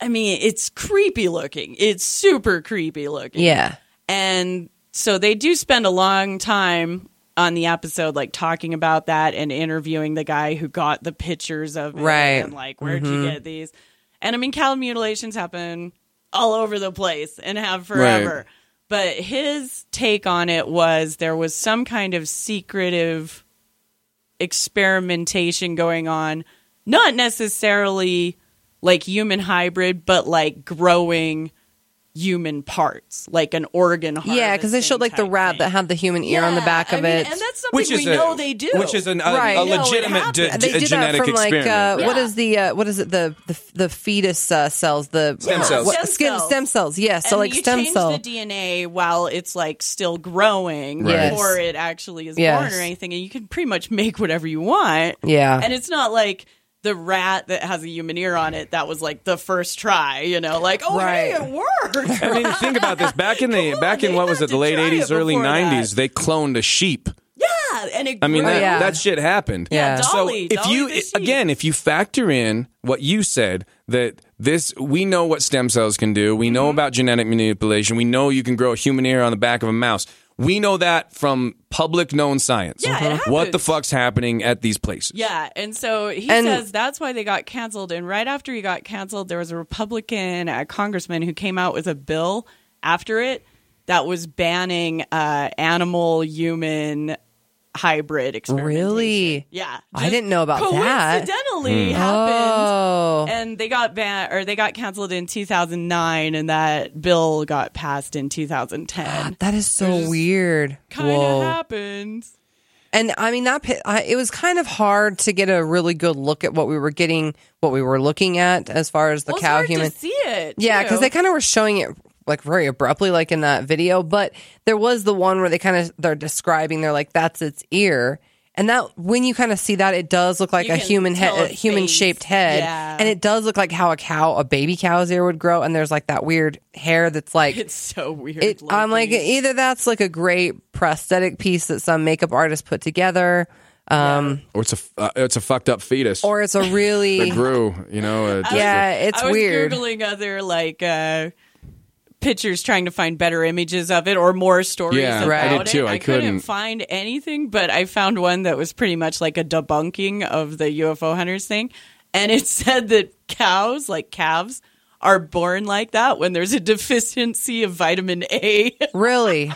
I mean, it's creepy looking. It's super creepy looking. Yeah. And so they do spend a long time on the episode, like talking about that and interviewing the guy who got the pictures of it. Right. And like, where'd you mm-hmm. get these? And I mean, cow mutilations happen all over the place and have forever. But his take on it was there was some kind of secretive experimentation going on, not necessarily like human hybrid, but like growing human parts, like an organ. Yeah, because they showed like the rat type that had the human ear on the Yeah, back I of mean, it. and that's something which is we a, know they do. which is an, a, Right. a legitimate d- d- they a did genetic that from like experiment. uh, Yeah. is the uh, what is it the the, the fetus uh, cells the Stem cells. what- Stem skin- cells. stem cells yes so and like you stem change cell the DNA while it's like still growing Right. before it actually is Yes. born or anything, and you can pretty much make whatever you want. Yeah. and it's not like the rat that has a human ear on it. That was like the first try, you know, like oh Right. hey, it worked. I mean, think about this. Back in the Come on, back in they what was it, the late try it '80s, early '90s, that. they cloned a sheep. yeah, and it I mean, grew. that, yeah. that shit happened. Yeah. Dolly, so if Dolly you the sheep. again, if you factor in what you said that this, we know what stem cells can do. We Mm-hmm. know about genetic manipulation. We know you can grow a human ear on the back of a mouse. We know that from public known science. Yeah, it what the fuck's happening at these places? Yeah, and so he And- says that's why they got canceled. And right after he got canceled, there was a Republican uh, congressman who came out with a bill after it that was banning uh, animal human hybrid experimentation. Really? Yeah, I didn't know about that. Coincidentally, hmm. happened. oh And they got banned, or they got canceled in 2009, and that bill got passed in 2010. that is so weird Kind of Whoa. happened. And I mean that pi- I, it was kind of hard to get a really good look at what we were getting, what we were looking at as far as the Well, it's cow hard human. to see it. Yeah, because they kind of were showing it like very abruptly, like in that video. But there was the one where they kind of they're describing. They're like, "That's its ear," and that when you kind of see that, it does look like You a human head, a human face. shaped head, Yeah. and it does look like how a cow, a baby cow's ear would grow. And there's like that weird hair that's like It's so weird. it. I'm like either that's like a great prosthetic piece that some makeup artist put together, um, Or it's a uh, it's a fucked up fetus or it's a really that grew. You know, uh, just yeah, it's I was weird. googling other like uh, pictures, trying to find better images of it or more stories Yeah, about I did it. too. I couldn't. couldn't. find anything, but I found one that was pretty much like a debunking of the UFO hunters thing, and it said that cows, like calves. Are born like that when there's a deficiency of vitamin A. Really.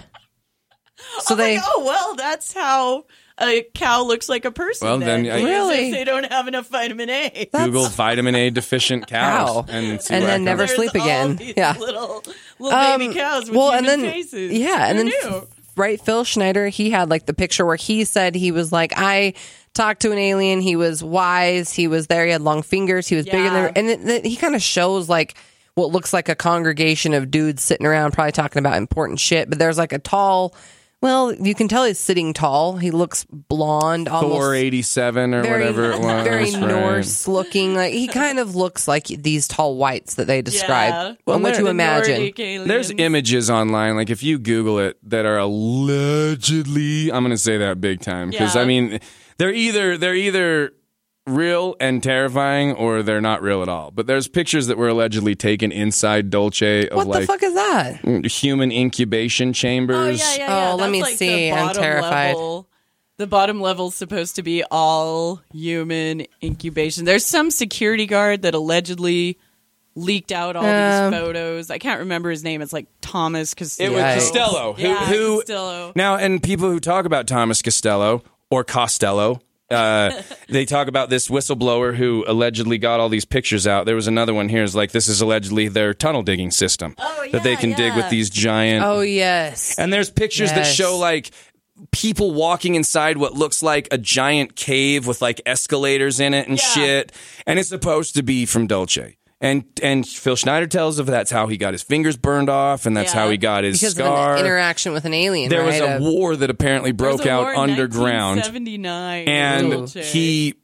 So they like, oh well, that's how a cow looks like a person. Well, then, then I- Really? they don't have enough vitamin A. Google vitamin A deficient cows Cow. and see And then never sleep again. Yeah. little little baby Um, cows with well, human and then faces. yeah, and Who then knew? right, Phil Schneider, he had like the picture where he said he was like, I talked to an alien. He was wise. He was there. He had long fingers. He was bigger than, and it, it- he kind of shows like what looks like a congregation of dudes sitting around, probably talking about important shit. But there's like a tall. Well, you can tell he's sitting tall. He looks blonde, almost Thor eighty seven or very, whatever it was. very right. Norse looking. Like he kind of looks like these tall whites that they describe. Yeah. Well, what there- you The imagine? There's images online, like if you Google it, that are allegedly. I'm going to say that big time because Yeah. I mean, they're either they're either real and terrifying, or they're not real at all. But there's pictures that were allegedly taken inside Dulce of What like the fuck is that? human incubation Oh chambers. yeah, yeah, yeah. Oh, let That's me like see. I'm bottom terrified. Level, the bottom level's supposed to be all human incubation. There's some security guard that allegedly leaked out all Um, these photos. I can't remember his name. It's like Thomas because It was Yeah. Costello, who, Yeah, who Costello. now and people who talk about Thomas Costello or Costello. Uh, they talk about this whistleblower who allegedly got all these pictures out. There was another one here. Is like this is allegedly their tunnel digging system Oh, that they yeah, can dig with these giant. Oh yes. And there's pictures that show like people walking inside what looks like a giant cave with like escalators in it and Yeah. shit. And it's supposed to be from Dulce. And and Phil Schneider tells of that's how he got his fingers burned off and that's Yeah. how he got his because scar. of an interaction with an alien. there was right? a war that apparently broke out underground. 1979. And he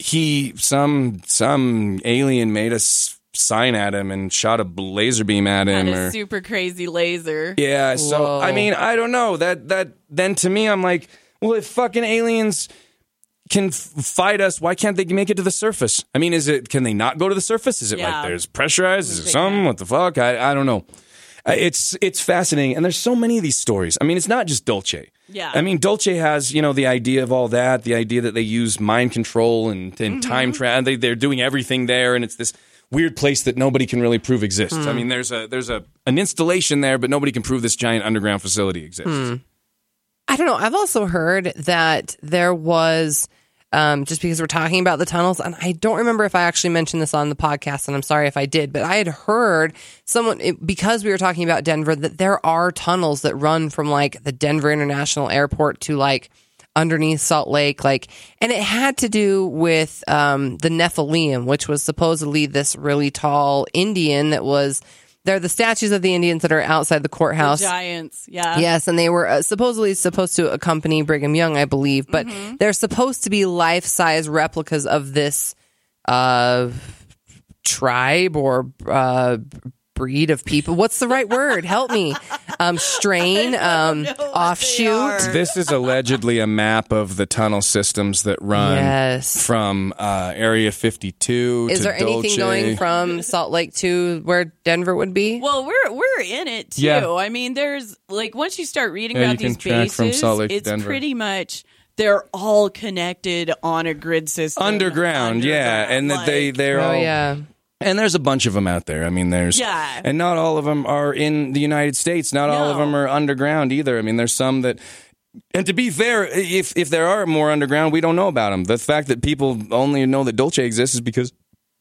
he some some alien made a s- sign at him and shot a laser beam at had him a or super crazy laser. yeah, so Whoa. I mean, I don't know. That that then to me I'm like, well, if fucking aliens can f- fight us, why can't they make it to the surface? I mean, is it can they not go to the surface? Is it Yeah. like there's pressurized? Is it something? What the fuck? I I don't know. It's it's fascinating, and there's so many of these stories. I mean, it's not just Dulce. Yeah. I mean, Dulce has you know the idea of all that, the idea that they use mind control and, and Mm-hmm. time travel. They they're doing everything there, and it's this weird place that nobody can really prove exists. Hmm. I mean, there's a there's a an installation there, but nobody can prove this giant underground facility exists. I don't know. I've also heard that there was um, just because we're talking about the tunnels. And I don't remember if I actually mentioned this on the podcast, and I'm sorry if I did, but I had heard someone, it- because we were talking about Denver, that there are tunnels that run from like the Denver International Airport to like underneath Salt Lake, like, and it had to do with um, the Nephilim, which was supposedly this really tall Indian that was. They're the statues of the Indians that are outside the courthouse. Giants. Yeah. Yes, and they were uh, supposedly supposed to accompany Brigham Young, I believe, but Mm-hmm. they're supposed to be life size replicas of this uh, tribe or uh, breed of people. What's the right word? Help me. Um, strain, um, offshoot. This is allegedly a map of the tunnel systems that run Yes. from uh, Area 52 Is to there anything going from Salt Lake to where Denver would be? Well, we're we're in it too. Yeah. I mean, there's like once you start reading Yeah, about you these track bases, from Salt Lake to it's Denver. pretty much they're all connected on a grid system underground, yeah, Underground, and that they they're oh all yeah, And there's a bunch of them out there. I mean, there's Yeah. and not all of them are in the United States. Not all of them are underground either. I mean, there's some that. And to be fair, if if there are more underground, we don't know about them. The fact that people only know that Dulce exists is because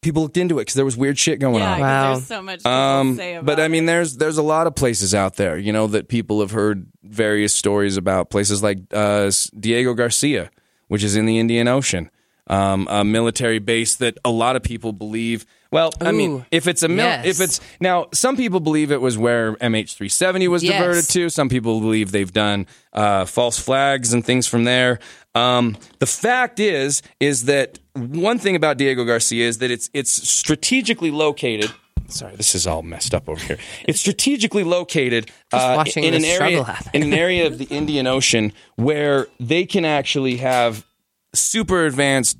people looked into it because there was weird shit going yeah, on. 'cause Wow. there's so much to Um, say about but I mean, it. there's there's a lot of places out there, you know, that people have heard various stories about. Places like uh, Diego Garcia, which is in the Indian Ocean, um, a military base that a lot of people believe. Well, I mean, if it's a mil- yes. if it's now, some people believe it was where MH370 was Yes. diverted to. Some people believe they've done uh, false flags and things from there. Um, the fact is, is that one thing about Diego Garcia is that it's it's strategically located. Sorry, this is all messed up over here. It's strategically located uh, in an area in an area of the Indian Ocean where they can actually have super advanced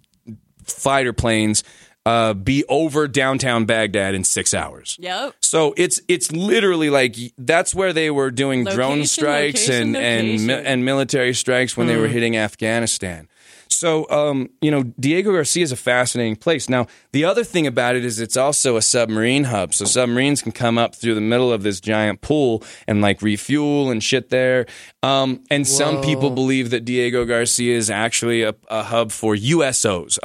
fighter planes uh, be over downtown Baghdad in six hours. Yep. So it's it's literally like that's where they were doing drone strikes location, and and mi- and military strikes when they were hitting Afghanistan. So um, you know, Diego Garcia is a fascinating place. Now, the other thing about it is it's also a submarine hub. So submarines can come up through the middle of this giant pool and like refuel and shit there. Um, and some people believe that Diego Garcia is actually a, a hub for USOs,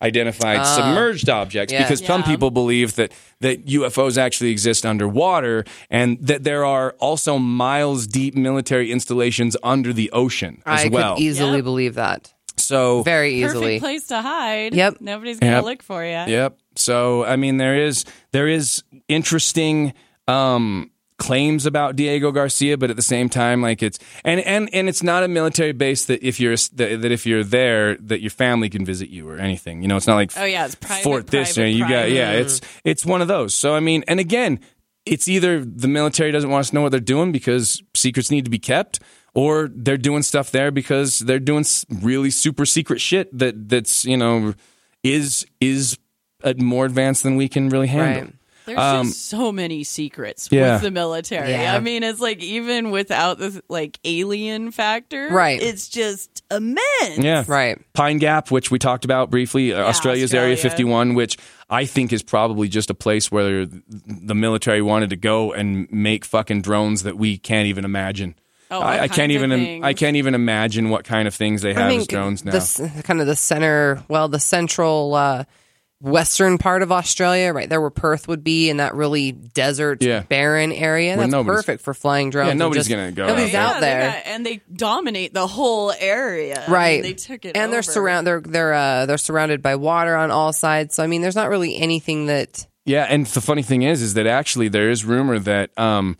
unidentified submerged objects, Yeah. because some people believe that that UFOs actually exist underwater and that there are also miles deep military installations under the ocean as I well. could easily Yep. believe that so very Perfect place to hide. Yep. Nobody's gonna Yep. look for you. Yep. So I mean, there is there is interesting um, claims about Diego Garcia, but at the same time, like it's and and and it's not a military base that if you're that, that if you're there that your family can visit you or anything. You know, it's not like Oh yeah, it's private. Fort this. private, you got private. yeah. It's it's one of those. So I mean, and again, it's either the military doesn't want us to know what they're doing because secrets need to be kept. Or they're doing stuff there because they're doing really super secret shit that that's you know is is uh, more advanced than we can really handle. Right. There's Um, just so many secrets yeah. with the military. Yeah. I mean, it's like even without this like alien factor, Right. It's just immense. Yeah. Right. Pine Gap, which we talked about briefly, uh, Australia's Area 51, which I think is probably just a place where the military wanted to go and make fucking drones that we can't even imagine. Oh, I, I can't even. things. I can't even imagine what kind of things they have as drones now. the kind of the center, well, the central uh, western part of Australia, right there where Perth would be, in that really desert, Yeah. barren area. Where That's perfect for flying drones. Yeah, and nobody's just- gonna go Nobody's out out there. got- and they dominate the whole area. I mean, Right, they took it, and they're surround they're they're uh, they're surrounded by water on all sides. So I mean, there's not really anything that Yeah, and the funny thing is, is that actually there is rumor that um,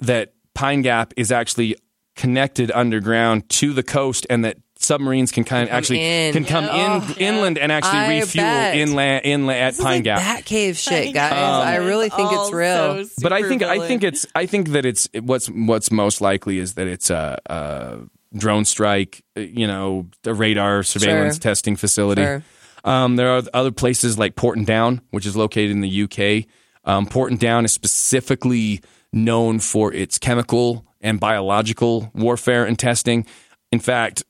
that Pine Gap is actually connected underground to the coast, and that submarines can kind of actually in. can come Oh, in inland and actually I refuel bet. inland inland at this Pine like Gap. Bat cave shit, guys. know. I really think it's real. so but I think I think it's I think that it's what's what's most likely is that it's a, a drone strike, uh, you know, a radar surveillance Sure. testing facility. Sure. Um, there are other places like Porton Down, which is located in the UK. Um, Porton Down is specifically known for its chemical and biological warfare and testing. In fact,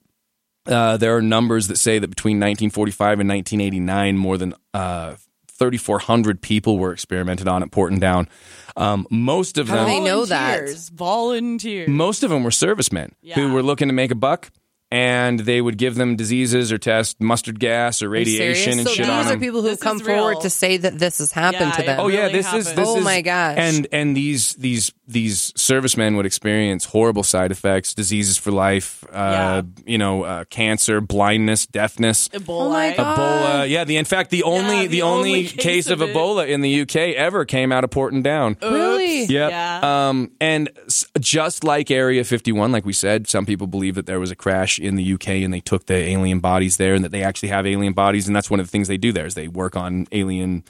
uh, there are numbers that say that between 1945 and 1989, more than uh, 3,400 people were experimented on at Porton Down. Um, most of How do them, they know that? Volunteers, Volunteers. most of them were servicemen who were looking to make a buck. And they would give them diseases or test mustard gas or Are you serious? radiation and so shit these on are them. people who This come is real. forward to say that this has happened Yeah, to them. Oh yeah, really this is happened. this Oh is my gosh. And and these these these servicemen would experience horrible side effects, diseases for life, uh, Yeah. you know, uh, cancer, blindness, deafness. Ebola. Oh my God. Ebola, yeah. The in fact, the only the the, only, only case, case of, of it. Ebola in the UK ever came out of Porton Down. Really? Yep. Yeah. Um, and s- just like Area 51, like we said, some people believe that there was a crash in the UK and they took the alien bodies there and that they actually have alien bodies. And that's one of the things they do there is they work on alien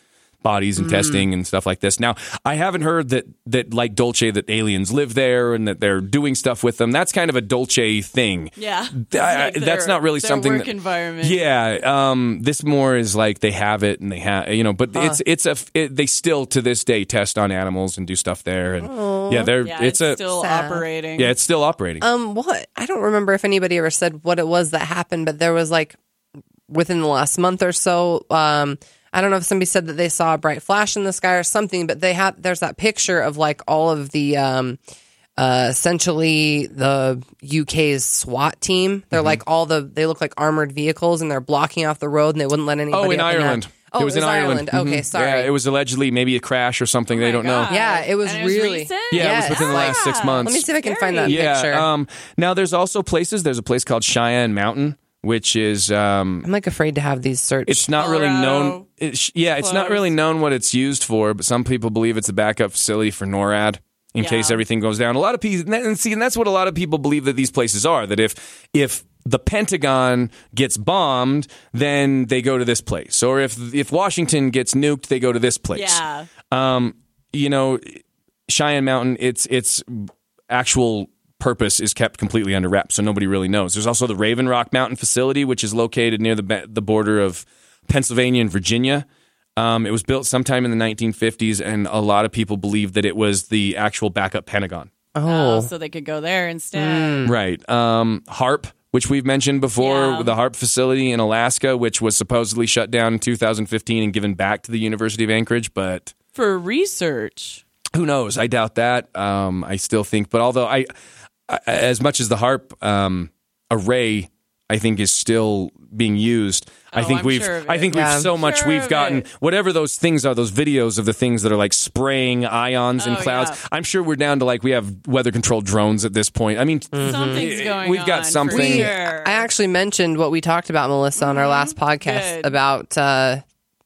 bodies and Mm. testing and stuff like this. Now, I haven't heard that, that like Dulce, that aliens live there and that they're doing stuff with them. That's kind of a Dulce thing. Yeah. I- Like that's not really their something work that- environment. Yeah, um, this more is like they have it and they have you know, but it's it's a it, they still to this day test on animals and do stuff there, and yeah, they're Yeah, it's, a still Sad. operating. yeah, it's still operating. Um, what? I don't remember if anybody ever said what it was that happened, but there was like within the last month or so. Um, I don't know if somebody said that they saw a bright flash in the sky or something, but they had there's that picture of like all of the um, uh, essentially the UK's SWAT team. They're Mm-hmm. like all the they look like armored vehicles and they're blocking off the road and they wouldn't let anybody. oh, in up there. Ireland. Oh, it was, in Ireland. Okay, Mhm. sorry. Yeah, it was allegedly maybe a crash or something. they don't know. Yeah, it was And it was really- recent? Yeah, it was Yes. within the last six months. Let me see if I can find that yeah. picture. Um, now there's also places. There's a place called Cheyenne Mountain, which is um, I'm like afraid to have these searched. It's not really known. It's, yeah, it's not really known what it's used for, but some people believe it's a backup facility for NORAD in Yeah. case everything goes down. A lot of people, and see, and that's what a lot of people believe that these places are. That if if the Pentagon gets bombed, then they go to this place, or if if Washington gets nuked, they go to this place. Yeah. Um, you know, Cheyenne Mountain, its its actual purpose is kept completely under wraps, so nobody really knows. There's also the Raven Rock Mountain facility, which is located near the the border of Pennsylvania and Virginia. Um, it was built sometime in the 1950s, and a lot of people believe that it was the actual backup Pentagon. Oh, so they could go there instead. Right. Um, HAARP, which we've mentioned before, Yeah. the HAARP facility in Alaska, which was supposedly shut down in 2015 and given back to the University of Anchorage, but For research. who knows? I doubt that. Um, I still think, but although I, I as much as the HAARP um, array, I think is still being used. I Oh, think I'm we've, sure I think Yeah. we've so much Sure we've gotten. it. Whatever those things are, those videos of the things that are like spraying ions in Oh, clouds. yeah. I'm sure we're down to like we have weather controlled drones at this point. I mean, Something's going We've got on, for something- sure. I actually mentioned what we talked about, Melissa, on our last podcast Mm-hmm. Good. about uh,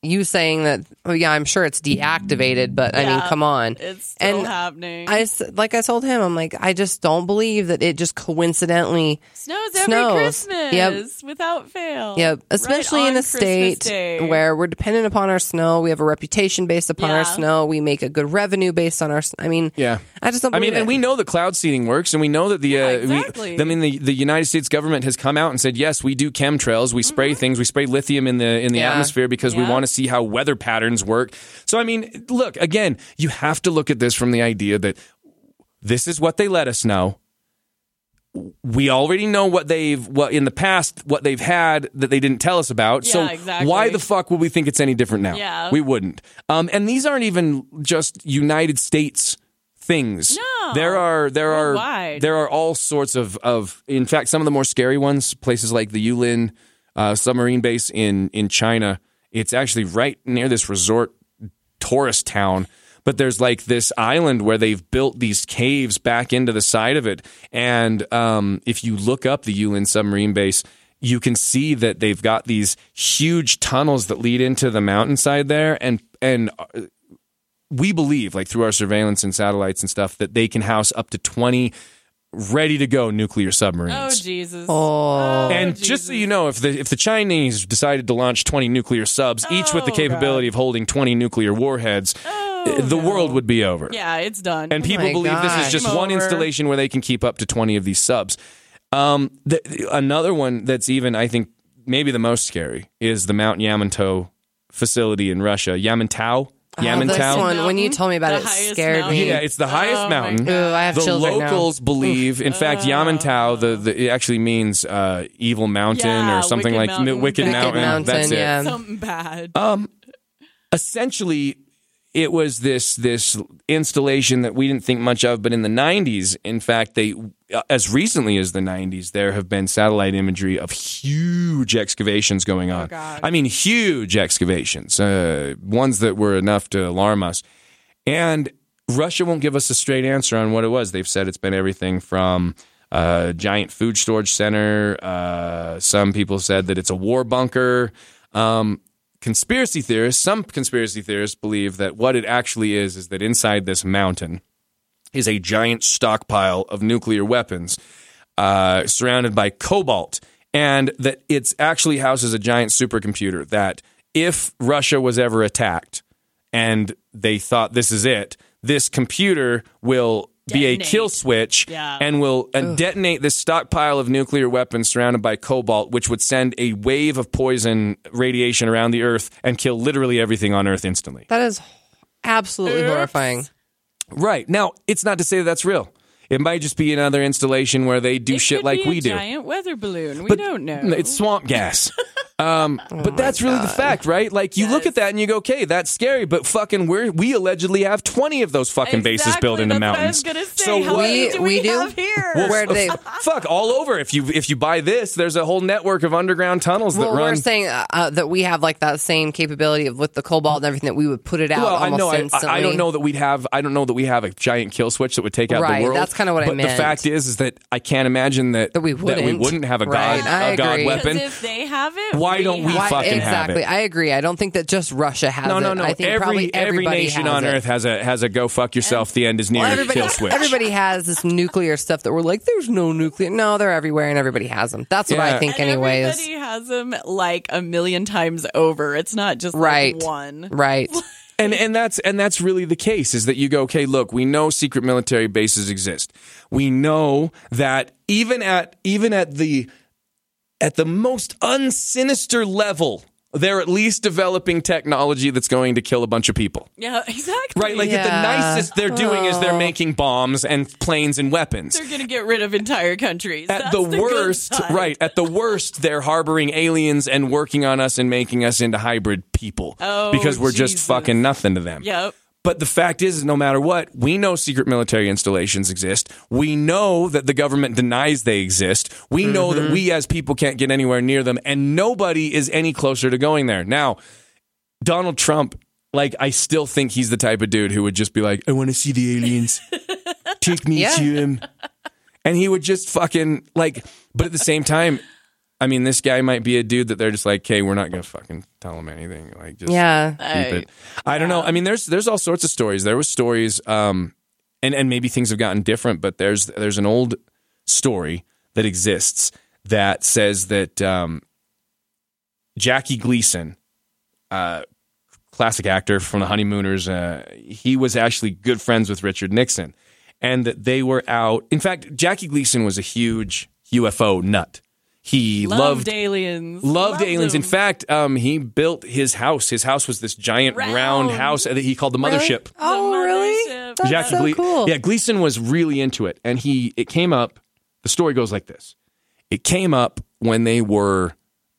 you saying that. Oh yeah, I'm sure it's deactivated, but I mean, Yeah, come on. It's still And happening. I s- like I told him, I'm like, I just don't believe that it just coincidentally. Snows every Snows. Christmas Yep. without fail. Yep, Right especially in a Christmas state Day. where we're dependent upon our snow. We have a reputation based upon our snow. We make a good revenue based on our. s- I mean, Yeah. I just don't. I Believe mean, and we know that cloud seeding works, and we know that the Yeah, uh, exactly. we, I mean, the, the United States government has come out and said, yes, we do chemtrails, we spray things, we spray lithium in the in the Yeah. atmosphere because we Yeah. want to see how weather patterns work. So, I mean, look again, you have to look at this from the idea that this is what they let us know. We already know what they've what in the past what they've had that they didn't tell us about. so exactly. why the fuck would we think it's any different now? Yeah. We wouldn't. Um, and these aren't even just United States things. No. There are there are Worldwide. there are all sorts of of in fact some of the more scary ones places like the Yulin uh, submarine base in in China. It's actually right near this resort tourist town. But there's like this island where they've built these caves back into the side of it, and um, if you look up the Yulin submarine base, you can see that they've got these huge tunnels that lead into the mountainside there, and and uh, we believe, like through our surveillance and satellites and stuff, that they can house up to 20 ready to go nuclear submarines. Oh. Jesus. Oh. and just so you know, if the if the Chinese decided to launch 20 nuclear subs, each with the Oh, capability of holding 20 nuclear warheads, Oh, the no. world would be over. Yeah, it's done. And people my believe this is just Game one over. installation where they can keep up to 20 of these subs. Um, the, another one that's even, I think, maybe the most scary is the Mount Yamantau facility in Russia. Yamantau? Oh, this Yamantau? one, when you told me about The it, highest scared mountain. me. Yeah, it's the highest Oh, mountain. Ooh, I have the children now. locals believe, in fact, Yamantau, the, the it actually means uh, evil mountain Yeah, or something wicked like mountain. wicked, Wicked mountain. mountain, That's it. Something bad. Um, essentially, it was this this installation that we didn't think much of, but in the '90s, in fact, they uh, as recently as the '90s, there have been satellite imagery of huge excavations going on. God. I mean, huge excavations, uh, ones that were enough to alarm us. And Russia won't give us a straight answer on what it was. They've said it's been everything from a giant food storage center. Uh, some people said that it's a war bunker. Um, conspiracy theorists, some conspiracy theorists believe that what it actually is is that inside this mountain is a giant stockpile of nuclear weapons uh, surrounded by cobalt, and that it actually houses a giant supercomputer that if Russia was ever attacked and they thought this is it, this computer will be a kill switch Yeah. and will uh, detonate this stockpile of nuclear weapons surrounded by cobalt, which would send a wave of poison radiation around the Earth and kill literally everything on Earth instantly. That is absolutely horrifying. Right. Now, it's not to say that that's real. It might just be another installation where they do It shit could like be we a do. Giant weather balloon. We But don't know. It's swamp gas. Um, Oh but that's really the fact, right? Like you look at that and you go, "Okay, that's scary," but fucking, we we allegedly have twenty of those fucking bases built into that's what I mountains. was gonna say. So How what- many We- do we we, do? have here? Well, Where do they? fuck all over. If you if you buy this, there's a whole network of underground tunnels Well, that run. we're saying uh, uh, that we have like that same capability of with the cobalt and everything that we would put it out well, I know. I, instantly. I don't know that we'd have. I don't know that we have a giant kill switch that would take out Right, the world. that's kinda what I but meant. the fact is, is that I can't imagine that That we we wouldn't. wouldn't have a god Right, I a god agree. weapon. Because if they have it, Why don't we have fucking it. have exactly. it. I agree. I don't think that just Russia has No, it. no, no. No. I think every probably every everybody nation on it. earth has a has a go fuck yourself. the end is near Well, everybody, kill switch. everybody has this nuclear stuff that we're like, there's no nuclear. No, they're everywhere, and everybody has them. That's what I think, And anyways. Everybody has them like a million times over. It's not just Right. like one. Right. and and that's and that's really the case is that you go okay look we know secret military bases exist. We know that even at even at the at the most unsinister level they're at least developing technology that's going to kill a bunch of people Yeah, exactly. right like at the nicest they're doing is they're Oh. making bombs and planes and weapons they're gonna get rid of entire countries. at That's the, good worst, side. right? At the worst, they're harboring aliens and working on us and making us into hybrid people Oh, because we're just fucking nothing to them. Yep. But the fact is, no matter what, we know secret military installations exist. We know that the government denies they exist. We know that mm-hmm. we as people can't get anywhere near them, and nobody is any closer to going there. Now, Donald Trump, like, I still think he's the type of dude who would just be like, I want to see the aliens. Take me Yeah. to him. And he would just fucking, like, but at the same time, I mean, this guy might be a dude that they're just like, okay, we're not going to fucking tell him anything. Like, just Yeah. keep I- it. I don't know. I mean, there's there's all sorts of stories. There was stories, um, and and maybe things have gotten different, but there's there's an old story that exists that says that um, Jackie Gleason, uh, classic actor from The Honeymooners, uh, he was actually good friends with Richard Nixon, and that they were out. In fact, Jackie Gleason was a huge UFO nut. He Loved, loved aliens. loved aliens. In fact, um, he built his house. His house was this giant round, Round. house that he called the mothership. Oh, really? mothership. That's Jackie so Gle- cool. Yeah, Gleason was really into it, and he it came up. The story goes like this: It came up when they were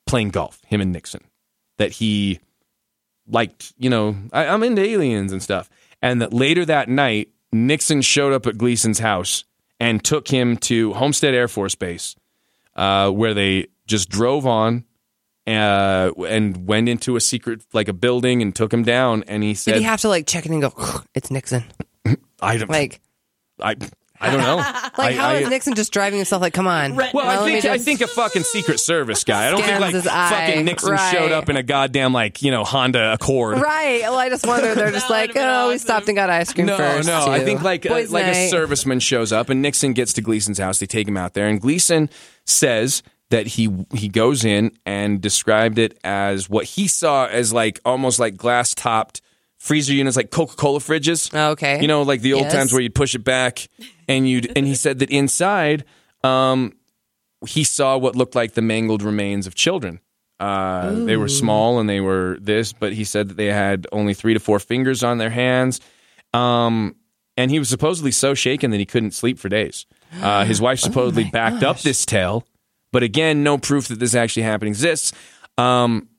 playing golf, him and Nixon, that he liked. You know, I, I'm into aliens and stuff, and that later that night, Nixon showed up at Gleason's house and took him to Homestead Air Force Base, uh, where they just drove on. Uh, and went into a secret, like a building, and took him down. And he said, Did he have to like check it and go, it's Nixon? "I don't, Like, I, I don't know. like I, how I, is Nixon just driving himself like, come on? Right. Well, Well, I let me think I think a fucking Secret Service guy. I don't think like his eye. fucking Nixon Right. showed up in a goddamn like you know Honda Accord. Right. Well, I just wonder. They're just like, would've been oh, we stopped and got ice cream No, first. no. I think like uh, a, like a serviceman shows up and Nixon gets to Gleason's house. They take him out there, and Gleason says that he he goes in and described it as what he saw as like almost like glass topped freezer units, like Coca Cola fridges. Okay. you know, like the old Yes. times where you'd push it back and you'd. And he said that inside, um, he saw what looked like the mangled remains of children. Uh, they were small and they were this, but he said that they had only three to four fingers on their hands. Um, and he was supposedly so shaken that he couldn't sleep for days. Uh, his wife supposedly backed up this tale, but again, no proof that this actually happened exists. Um,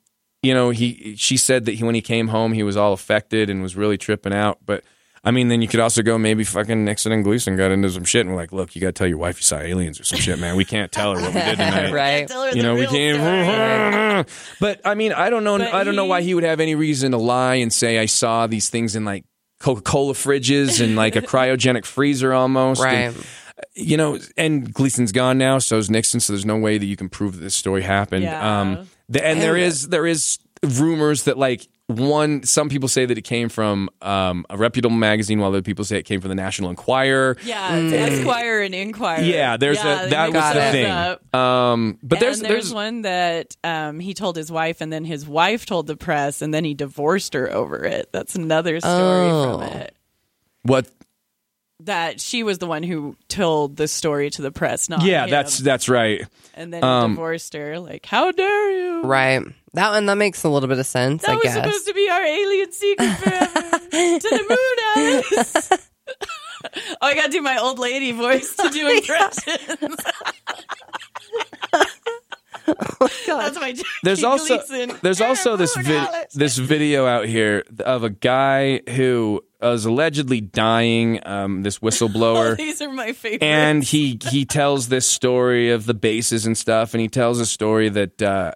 you know, he she said that he, when he came home, he was all affected and was really tripping out. But I mean, then you could also go maybe fucking Nixon and Gleason got into some shit and we're like, look, you got to tell your wife you saw aliens or some shit, man. We can't tell her what we did tonight. right. You know, we can't. but I mean, I don't know. But I don't know why he would have any reason to lie and say I saw these things in like Coca Cola fridges and like a cryogenic freezer almost. And, Right. you know, and Gleason's gone now, so is Nixon. So there's no way that you can prove that this story happened. Yeah. Um, the, and there is there is rumors that like one some people say that it came from um, a reputable magazine, while other people say it came from the National Enquirer. Yeah, it's Esquire and Inquirer. Yeah, there's Yeah, a that was the thing. Um, but there's there's, there's one that um, he told his wife, and then his wife told the press, and then he divorced her over it. That's another story Oh. from it. what That she was the one who told the story to the press, not yeah him. that's that's right. and then he um, divorced her. Like, how dare you? Right. That one that makes a little bit of sense, That I was guess. supposed to be our alien secret forever. to the moon, Alice. oh, I got to do my old lady voice to do impressions. That's my Jackie There's also Gleason. there's also this Alice. this video out here of a guy who was allegedly dying. Um, this Oh, whistleblower. these are my favorite. and he he tells this story of the bases and stuff, and he tells a story that uh,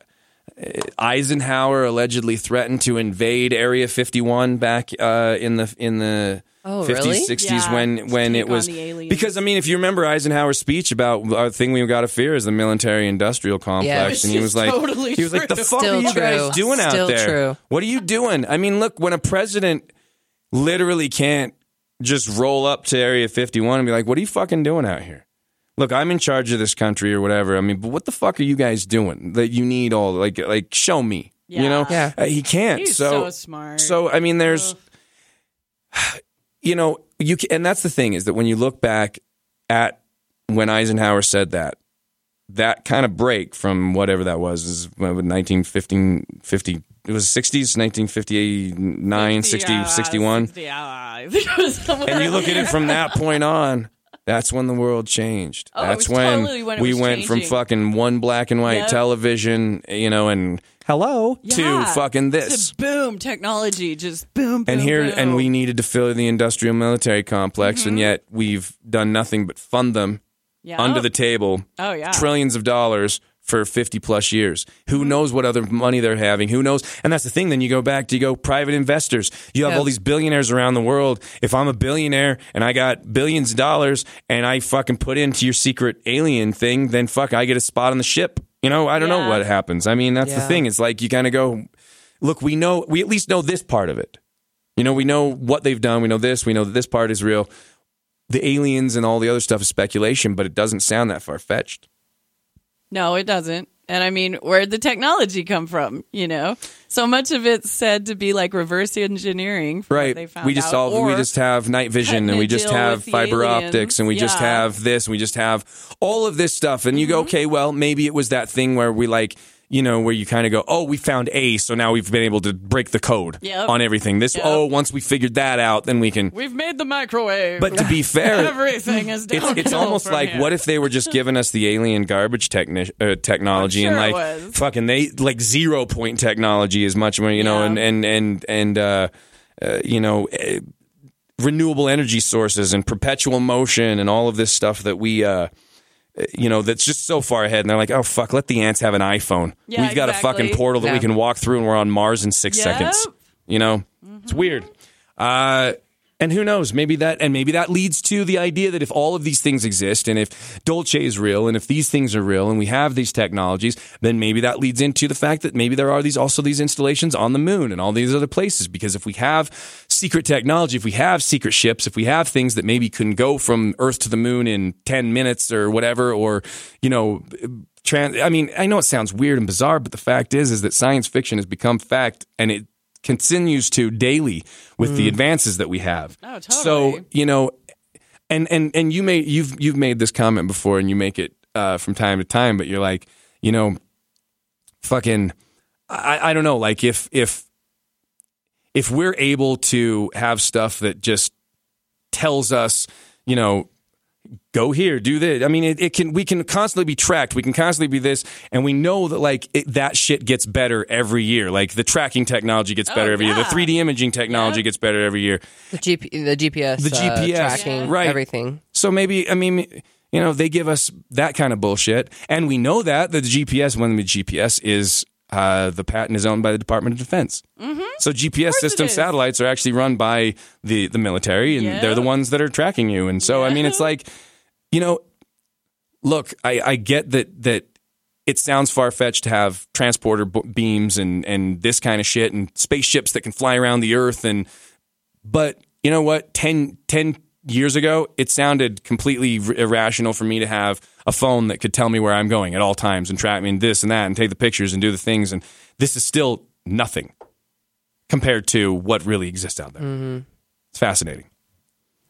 Eisenhower allegedly threatened to invade Area 51 back uh, in the in the. Oh, 50s, really? 60s Yeah, when when take it was on the aliens. because I mean if you remember Eisenhower's speech about our thing we got to fear is the military industrial complex Which and he was like totally he was like the fuck Still are you true. guys doing out there true. what are you doing I mean look when a president literally can't just roll up to Area 51 and be like, "What are you fucking doing out here?" Look, I'm in charge of this country or whatever. I mean, but what the fuck are you guys doing that you need all like like show me? You know, Yeah. Uh, he can't. He's so so smart. So I mean, there's, you know, you can, and that's the thing is that when you look back at when Eisenhower said that, that kind of break from whatever that was is what, 1915, 50, it was 60s, 1959, 60, Yeah, uh, 61 60, yeah, I think it was somewhere and you look at it from that point on that's when the world changed Oh, that's when, totally when we went from fucking one black and white Yep. television you know and hello to fucking this To boom, technology just boom, boom and here boom. and we needed to fill the industrial military complex Mm-hmm. and yet we've done nothing but fund them yeah. under the table oh yeah, trillions of dollars for 50 plus years. Who Mm-hmm. knows what other money they're having? Who knows? And that's the thing. Then you go back to you go private investors. You have Yeah. all these billionaires around the world. If I'm a billionaire and I got billions of dollars and I fucking put into your secret alien thing, then fuck, I get a spot on the ship. You know, I don't know what happens. I mean, that's the thing. It's like you kind of go, look, we know, we at least know this part of it. You know, we know what they've done. We know this. We know that this part is real. The aliens and all the other stuff is speculation, but it doesn't sound that far fetched. No, it doesn't. And I mean, where'd the technology come from? You know, so much of it's said to be like reverse engineering. Right they found we just out, all we just have night vision and we just have fiber optics and we just have this and we just have all of this stuff and you Mm-hmm. go okay well maybe it was that thing where we like you know where you kind of go oh we found a so now we've been able to break the code Yep. on everything this Yep. oh once we figured that out then we can We've made the microwave. but to be fair everything is it's, downhill it's almost like here. what if they were just giving us the alien garbage techni- uh, technology I'm and like was. fucking they like zero point technology is much more you know Yeah. and and and and uh, uh, you know uh, renewable energy sources and perpetual motion and all of this stuff that we uh you know that's just so far ahead and they're like oh fuck let the ants have an iphone. Yeah, we've got a fucking portal that we can walk through and we're on mars in six Yep. seconds. You know? It's weird. Uh and who knows? Maybe that, and maybe that leads to the idea that if all of these things exist, and if Dulce is real, and if these things are real, and we have these technologies, then maybe that leads into the fact that maybe there are these also these installations on the moon and all these other places. Because if we have secret technology, if we have secret ships, if we have things that maybe can go from Earth to the moon in ten minutes or whatever, or you know. Trans- I mean, I know it sounds weird and bizarre, but the fact is, is that science fiction has become fact, and it continues to daily with the advances that we have. Oh, totally. So you know, and and and you may you've you've made this comment before, and you make it uh, from time to time, but you're like, you know, fucking, I I don't know, like if if if we're able to have stuff that just tells us, you know, go here, do this. I mean, it, it can we can constantly be tracked. We can constantly be this, and we know that like it, that shit gets better every year. Like the tracking technology gets better every year. The 3D imaging technology gets better every year. The, GP, the GPS, The uh, GPS, tracking, right. everything. So maybe I mean, you know, they give us that kind of bullshit, and we know that that the GPS, when the GPS is uh, the patent is owned by the Department of Defense. Mm-hmm. So GPS system satellites are actually run by the the military, and Yeah. they're the ones that are tracking you. And so I mean, it's like, you know, look, I, I get that that it sounds far fetched to have transporter beams and and this kind of shit and spaceships that can fly around the Earth and but you know what? 10, 10 years ago, it sounded completely r- irrational for me to have a phone that could tell me where I'm going at all times and track me and this and that and take the pictures and do the things. And this is still nothing compared to what really exists out there. It's fascinating.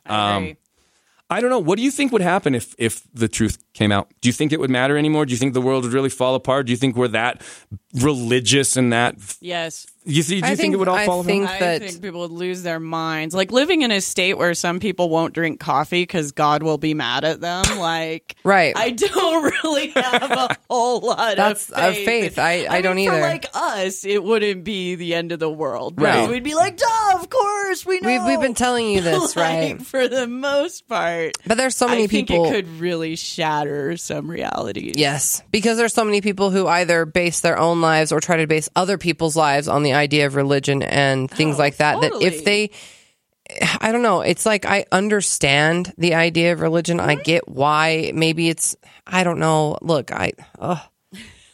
Um. I don't know. What do you think would happen if if the truth came out? Do you think it would matter anymore? Do you think the world would really fall apart? Do you think we're that religious and that? yes. You, th- do you I think, it would all I fall think apart? that I think people would lose their minds. Like living in a state where some people won't drink coffee because God will be mad at them. Like, Right. I don't really have a whole lot That's of of faith. faith. I- I don't mean, for either. like us, it wouldn't be the end of the world. Right. Because We'd be like, duh, of course, we know. we've, we've been telling you this, Like, right? For the most part. But there's so many I think people. it could really shatter some realities. Yes, because there's so many people who either base their own lives or try to base other people's lives on the idea of religion and things Oh, like that. That if they, I don't know, it's like I understand the idea of religion. I get why. Maybe it's, I don't know. Look, I, ugh.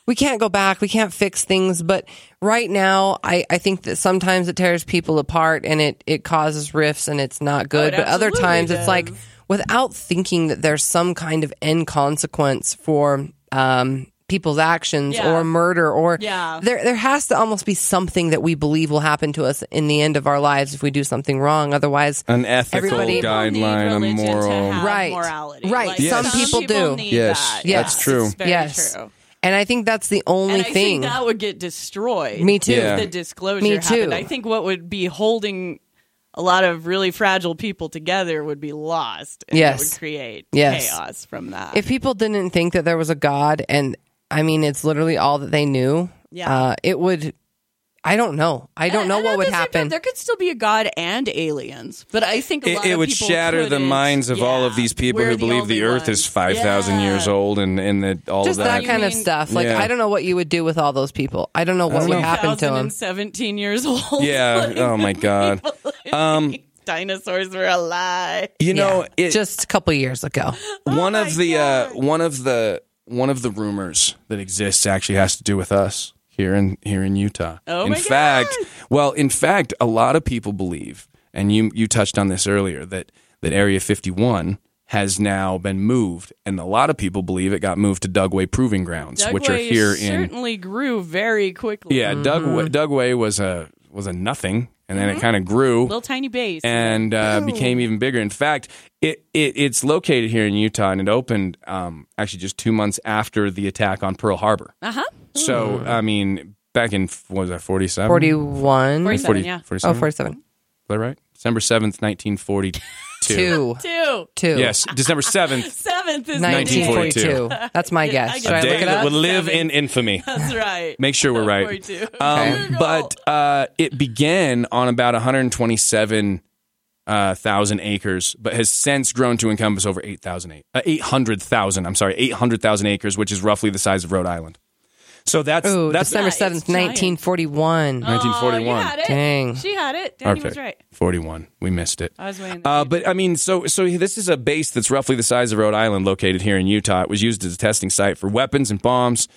we can't go back. We can't fix things. But right now, I, I think that sometimes it tears people apart and it, it causes rifts and it's not good. it but other times it's like, without thinking that there's some kind of end consequence for um, people's actions Yeah. or murder or Yeah. there there has to almost be something that we believe will happen to us in the end of our lives if we do something wrong otherwise An ethical Everybody- People need guideline, a religion to moral. have Right. morality. Right. Like, Yes. Some people do. need Yes. that. Yes. That's true. It's very yes true. and i think that's the only And I thing think that would get destroyed. Me too. Yeah. If the disclosure Me happened. too. I think what would be holding a lot of really fragile people together would be lost. And Yes. It would create Yes. chaos from that. if people didn't think that there was a god and i mean it's literally all that they knew Yeah. uh, it would i don't know i don't And- know and what would the same time, happen there could still be a god and aliens, but I think a It, lot it of would people shatter the minds of all of these people we're who believe the only Earth is five thousand Yeah. years old, and and that all just of that, that. kind of stuff like Yeah. i don't know what you would do with all those people i don't know what don't would know. happen to them Seventeen years old. Yeah. Like, Oh my god. Um, dinosaurs were alive. you know, Yeah, it, just a couple years ago one my of the uh, one of the one of the rumors that exists actually has to do with us here in here in Utah. Oh in my fact, God. well, in fact, a lot of people believe, and you you touched on this earlier that that Area 51 has now been moved, and a lot of people believe it got moved to Dugway Proving Grounds, which are Dugway here in It certainly grew very quickly. yeah. Dugway, mm-hmm. Dugway was a was a nothing, and then it kind of grew little tiny base. and uh, became even bigger. In fact, it, it it's located here in Utah, and it opened um, actually just two months after the attack on Pearl Harbor. uh huh. So I mean, back in what was that forty seven? 41 47, yeah. 47? oh 47 Is that right? December seventh, nineteen forty two. two Two. two Yes, December seventh. Seventh is 1942. 1942 that's my I guess get should A i day look it that up would live Seven. in infamy. That's right. Make sure we're right. 42. Um, but uh, it began on about 127,000 uh, acres, but has since grown to encompass over 8,000 ac- uh, 800,000. I'm sorry, 800,000 acres, which is roughly the size of Rhode Island. So that's oh that's december 7th 1941 Oh, 1941. you had it. Dang. She had it. Danny was right. 41. We missed it. I was waiting. Uh, but I mean, so so this is a base that's roughly the size of Rhode Island, located here in Utah. It was used as a testing site for weapons and bombs.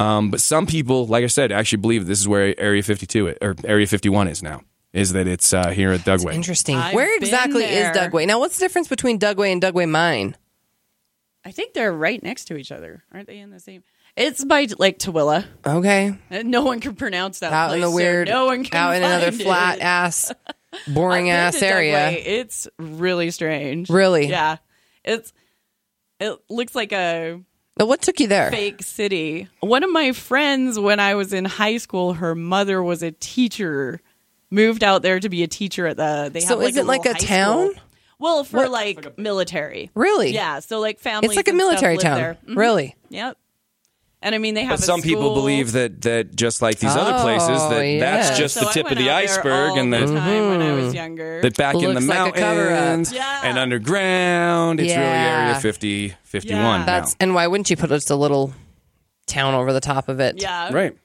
Um, but some people, like I said, actually believe this is where Area 52 or Area 51 is now. Is that it's uh, here at Dugway? interesting I've where exactly is there. dugway now what's the difference between dugway and dugway mine I think they're right next to each other. Aren't they in the same? It's by Lake Tooele. okay And No one can pronounce that. out in the place, so weird no one can out in another find flat ass boring ass area It's really strange. Really? Yeah. It's it looks like a Now, what took you there fake city. One of my friends when I was in high school, her mother was a teacher, moved out there to be a teacher at the they So have like is it a like a high school. town? Well, for like military. Really? Yeah. So like family. It's like a military town. Mhm. Really? Yep. And I mean, they have. But a some people believe that that just like these other places, Oh, that yeah. that's just So the I tip of went the out there iceberg, all and the that time when I was younger. that back in the Looks like mountains Yeah. and underground, it's really Area 50, 51 Yeah. now. That's and why wouldn't you put just a little town over the top of it? yeah. right.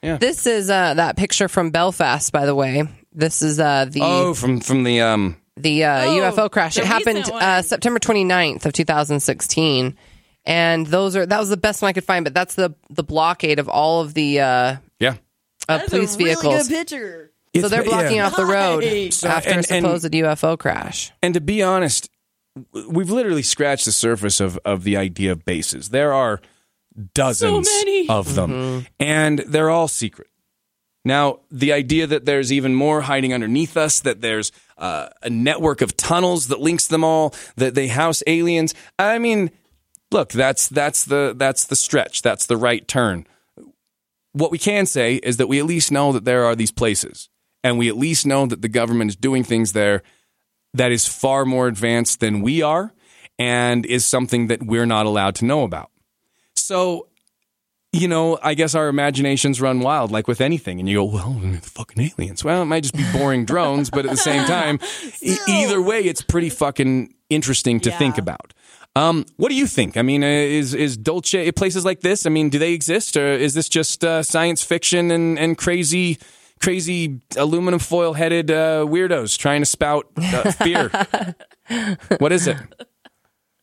Yeah. This is uh, that picture from Belfast, by the way. This is uh, the Oh, from from the um, the uh, Oh, UFO crash. the It happened recent one. uh, September 29th of 2016. And those are that was the best one I could find, but that's the the blockade of all of the uh, yeah. uh, police vehicles. picture. so they're blocking off the road Nice. after and- a supposed UFO crash. And to be honest, we've literally scratched the surface of, of the idea of bases. There are dozens many. of them, and they're all secret. Now, the idea that there's even more hiding underneath us, that there's uh, a network of tunnels that links them all, that they house aliens. I mean, look, that's that's the that's the stretch. That's the right turn. What we can say is that we at least know that there are these places, and we at least know that the government is doing things there that is far more advanced than we are and is something that we're not allowed to know about. So, you know, I guess our imaginations run wild like with anything. And you go, well, the fucking aliens. Well, it might just be boring drones, but at the same time, e- either way, it's pretty fucking interesting to think about. Um, what do you think? I mean, uh, is is Dulce places like this? I mean, do they exist, or is this just uh, science fiction and and crazy, crazy aluminum foil headed uh, weirdos trying to spout uh, fear? what is it?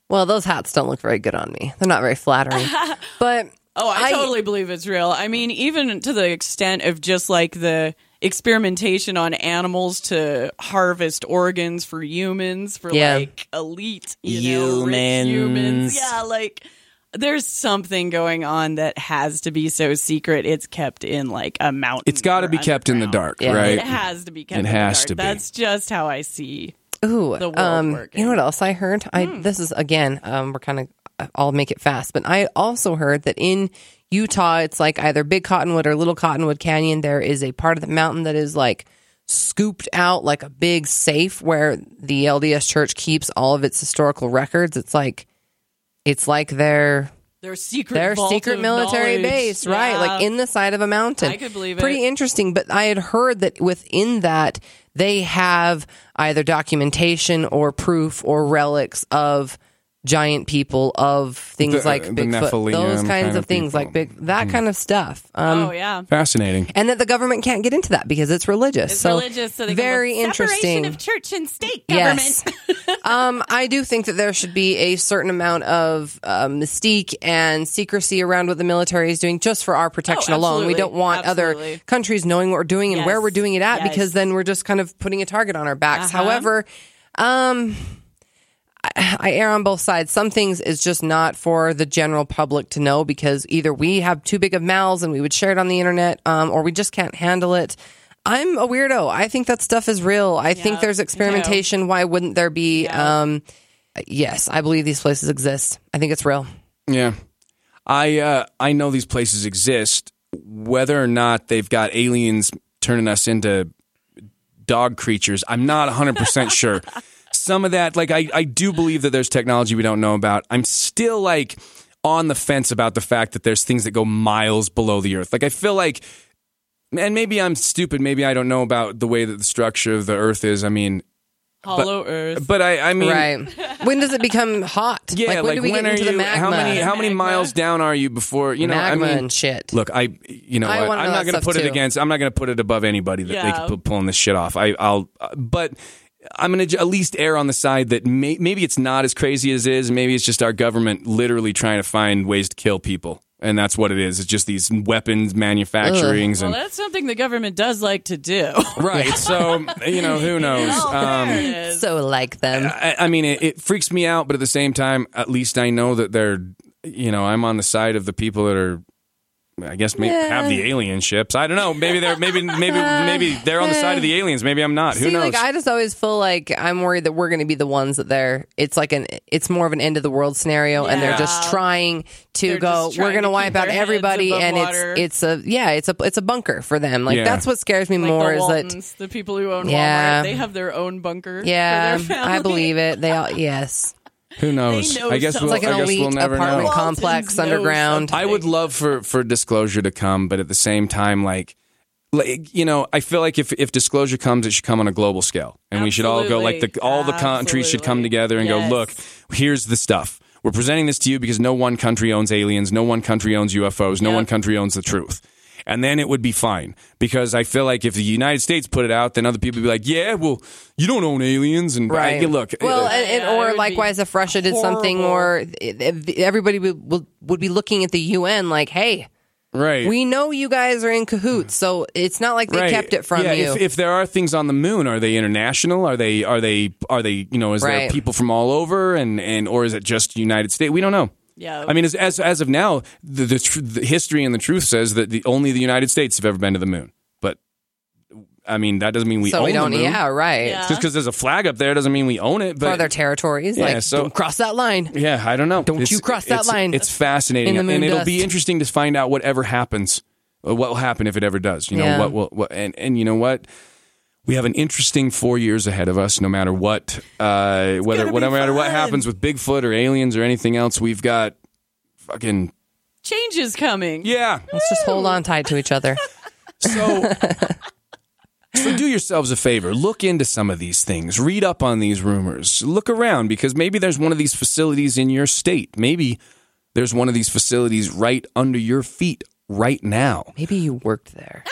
Well, those hats don't look very good on me. They're not very flattering. but Oh, I, totally believe it's real. I mean, even to the extent of just like the experimentation on animals to harvest organs for humans for Yeah. like elite you know, rich humans. Yeah, like there's something going on that has to be so secret. It's kept in like a mountain. It's got to be kept in the dark, Yeah. right? It has to be kept. It in the has dark. to be. That's just how I see. Ooh, the world um, working. you know what else I heard? I this is again, um, we're kind of. I'll make it fast, but I also heard that in Utah, it's like either Big Cottonwood or Little Cottonwood Canyon. There is a part of the mountain that is like scooped out like a big safe where the LDS Church keeps all of its historical records. It's like it's like their Their secret. their secret military knowledge. base, right? Like in the side of a mountain. I could believe Pretty it. interesting. But I had heard that within that they have either documentation or proof or relics of giant people of things The- like the Bigfoot, Nephilim those kinds kind of, of things, like big that kind of stuff. Um, oh yeah. Fascinating. and that the government can't get into that because it's religious. It's so religious, so they very can interesting. Separation of church and state government. Yes. um, I do think that there should be a certain amount of uh, mystique and secrecy around what the military is doing just for our protection Oh, alone. We absolutely. don't want other Absolutely. countries knowing what we're doing and where Yes. we're doing it at Yes. because then we're just kind of putting a target on our backs. Uh-huh. However, um, I, I err on both sides. Some things is just not for the general public to know because either we have too big of mouths and we would share it on the internet, um, or we just can't handle it. I'm a weirdo. I think that stuff is real. I think there's experimentation. Why wouldn't there be? Yeah. Um, yes, I believe these places exist. I think it's real. Yeah, I uh, I know these places exist. Whether or not they've got aliens turning us into dog creatures, I'm not 100 percent sure. Some of that, like I, I do believe that there's technology we don't know about. I'm still like on the fence about the fact that there's things that go miles below the earth. Like I feel like, and maybe I'm stupid. Maybe I don't know about the way that the structure of the earth is. I mean, Hollow Earth. but I, I mean, right. When does it become hot? Yeah, like when do we get into you? the magma? How many how many Magma. miles down are you before you know? magma I mean, and shit. Look, I you know I what? I'm know not going to stuff put it against. I'm not going to put it above anybody that they Yeah. could put pulling this shit off. I, I'll, uh, but I'm going to at least err on the side that may, maybe it's not as crazy as it is. Maybe it's just our government literally trying to find ways to kill people, and that's what it is. It's just these weapons manufacturings well, and that's something the government does like to do. right. So you know who knows. Oh, Um, there it is. so like them. I, I mean, it, it freaks me out, but at the same time, at least I know that they're, you know, I'm on the side of the people that are I guess maybe have the alien ships. I don't know. Maybe they're maybe maybe maybe they're on the side of the aliens. Maybe I'm not. Who knows? like I just always feel like I'm worried that we're going to be the ones that they're. It's like an. It's more of an end of the world scenario, and they're just trying to They're go. just We're going to to wipe out everybody, and water. it's it's a yeah, it's a it's a bunker for them. Like Yeah. that's what scares me Like more the is that. The people who own Yeah. Walmart, they have their own bunker. Yeah, for their I believe it. They all yes. Who knows? Know I guess something. we'll, It's like an I guess elite we'll never apartment know. Waltons complex know underground. something. I would love for for disclosure to come, but at the same time, like, like you know, I feel like if if disclosure comes, it should come on a global scale, and we should all go like the all the countries should come Absolutely. together and Yes. go, look, here's the stuff. We're presenting this to you because no one country owns aliens, no one country owns UFOs, no Yep. one country owns the truth. And then it would be fine because I feel like if the United States put it out, then other people would be like, "Yeah, well, you don't own aliens." And Right. I, look, Well, uh, and, and or likewise, if Russia did something, or everybody would, would would be looking at the UN like, "Hey, right? we know you guys are in cahoots, so it's not like they kept it from yeah, you." If, if there are things on the moon, are they international? Are they are they are they you know is there people from all over and and or is it just United States? We don't know. Yeah. I mean, as as, as of now, the, the, tr- the history and the truth says that the only the United States have ever been to the moon. But I mean, that doesn't mean we so own we don't. the moon. Yeah, right. Yeah. Just because there's a flag up there doesn't mean we own it. For But their territories, Yeah, like so- don't cross that line. yeah, I don't know. Don't you cross that it's- line. It's fascinating, In the moon and it'll dust. be interesting to find out whatever happens. uh, What will happen if it ever does? You know Yeah. what will what, and and you know what. We have an interesting four years ahead of us. No matter what, uh, whether gonna no matter what happens with Bigfoot or aliens or anything else, we've got fucking Change is coming. yeah. Let's just hold on tight to each other. So, so do yourselves a favor. Look into some of these things. Read up on these rumors. Look around because maybe there's one of these facilities in your state. Maybe there's one of these facilities right under your feet right now. Maybe you worked there.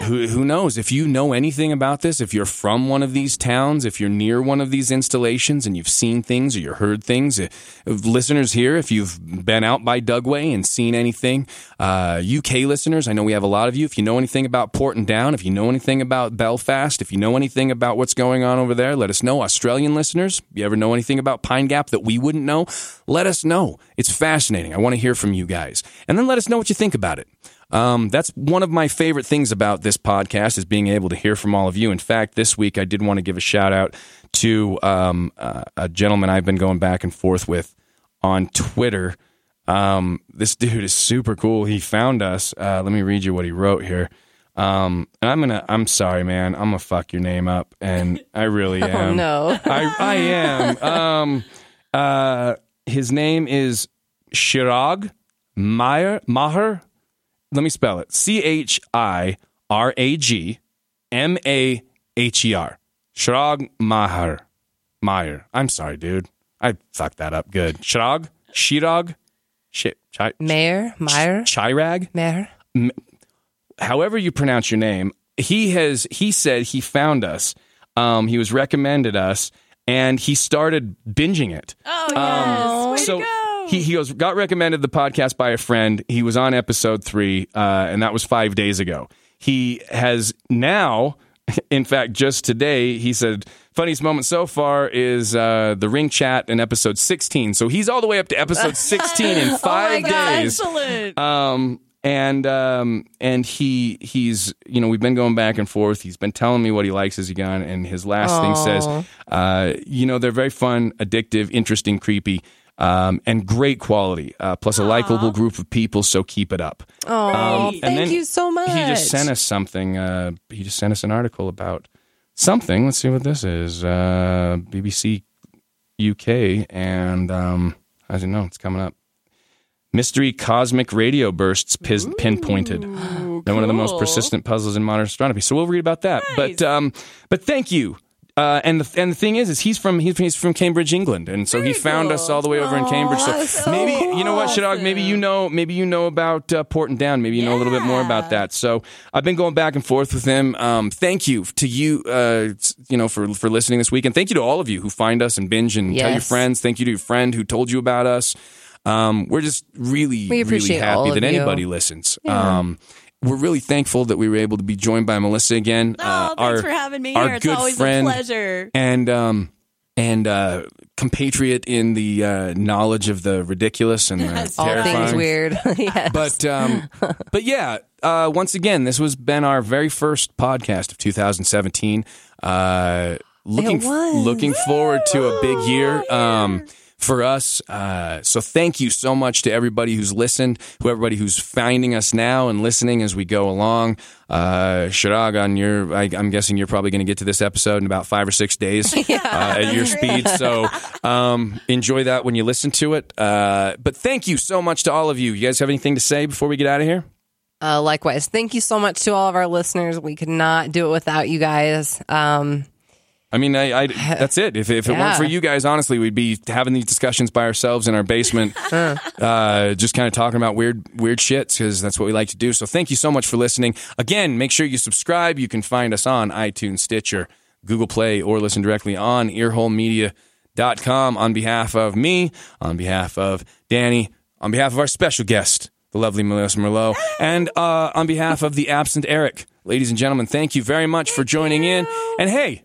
Who, who knows? If you know anything about this, if you're from one of these towns, if you're near one of these installations and you've seen things or you've heard things, uh, listeners here, if you've been out by Dugway and seen anything, uh, UK listeners, I know we have a lot of you. If you know anything about Porton Down, if you know anything about Belfast, if you know anything about what's going on over there, let us know. Australian listeners, you ever know anything about Pine Gap that we wouldn't know? Let us know. It's fascinating. I want to hear from you guys. And then let us know what you think about it. Um, that's one of my favorite things about this podcast is being able to hear from all of you. In fact, this week I did want to give a shout out to um, uh, a gentleman I've been going back and forth with on Twitter. Um, this dude is super cool. He found us. Uh, let me read you what he wrote here. Um, and I'm gonna. I'm sorry, man. I'm gonna fuck your name up, and I really am. Oh no. I, I am. Um, uh, his name is Shirag Meyer Maher. Let me spell it. C H I R A G M A H E R. Shirag Maher. Meyer. I'm sorry, dude. I fucked that up. Good. Shirag. Shirag. Shit. Chai, Mayor, Meyer, Chirag Mayor. however you pronounce your name, he has he said he found us. Um, he was recommended us, and he started binging it. Oh yes. Way so to go. He he goes got recommended the podcast by a friend. He was on episode three, uh, and that was five days ago. He has now, in fact, just today, he said. Funniest moment so far is uh, the ring chat in episode 16. So he's all the way up to episode 16 in five days. Excellent. Um, and um, and he he's you know we've been going back and forth. He's been telling me what he likes as he gone, and his last thing says, uh, you know, they're very fun, addictive, interesting, creepy. Um, and great quality, uh, plus a likable group of people. So keep it up. Oh, Um, thank you so much. He just sent us something. Uh, he just sent us an article about something. Let's see what this is. Uh, BBC UK, and um, I don't know. It's coming up. Mystery cosmic radio bursts pinpointed. They're one of the most persistent puzzles in modern astronomy. So we'll read about that. But um, but thank you. Uh, and the and the thing is, is he's from he's, he's from Cambridge, England, and so he found cool. us all the way over in Cambridge. So, so maybe you know what, Shadog, maybe you know maybe you know about uh, Porton Down, maybe you know a little bit more about that. So I've been going back and forth with him. Um, thank you to you, uh, you know, for for listening this week, and thank you to all of you who find us and binge and tell your friends. Thank you to your friend who told you about us. Um, we're just really, We really happy that you. anybody listens. Um, we're really thankful that we were able to be joined by Melissa again. oh, uh, thanks our, for having me here. It's good always friend, a pleasure. And um, and uh, compatriot in the uh, knowledge of the ridiculous and the All things weird. yes. But um, but yeah, uh, once again, this was been our very first podcast of 2017. Uh, looking was. looking forward to a big year. Um, for us, uh, so thank you so much to everybody who's listened, who everybody who's finding us now and listening as we go along. Uh, Shirag, on your, I, I'm guessing you're probably going to get to this episode in about five or six days uh, at your speed. So um, enjoy that when you listen to it. Uh, but thank you so much to all of you. You guys have anything to say before we get out of here? Uh, likewise, thank you so much to all of our listeners. We could not do it without you guys. Um, I mean, I, I that's it. If, if it weren't for you guys, honestly, we'd be having these discussions by ourselves in our basement, uh, just kind of talking about weird, weird shits because that's what we like to do. So thank you so much for listening. Again, make sure you subscribe. You can find us on iTunes, Stitcher, Google Play, or listen directly on earholemedia.com on behalf of me, on behalf of Danny, on behalf of our special guest, the lovely Melissa Merlot, and uh, on behalf of the absent Eric. Ladies and gentlemen, thank you very much for joining in. And hey,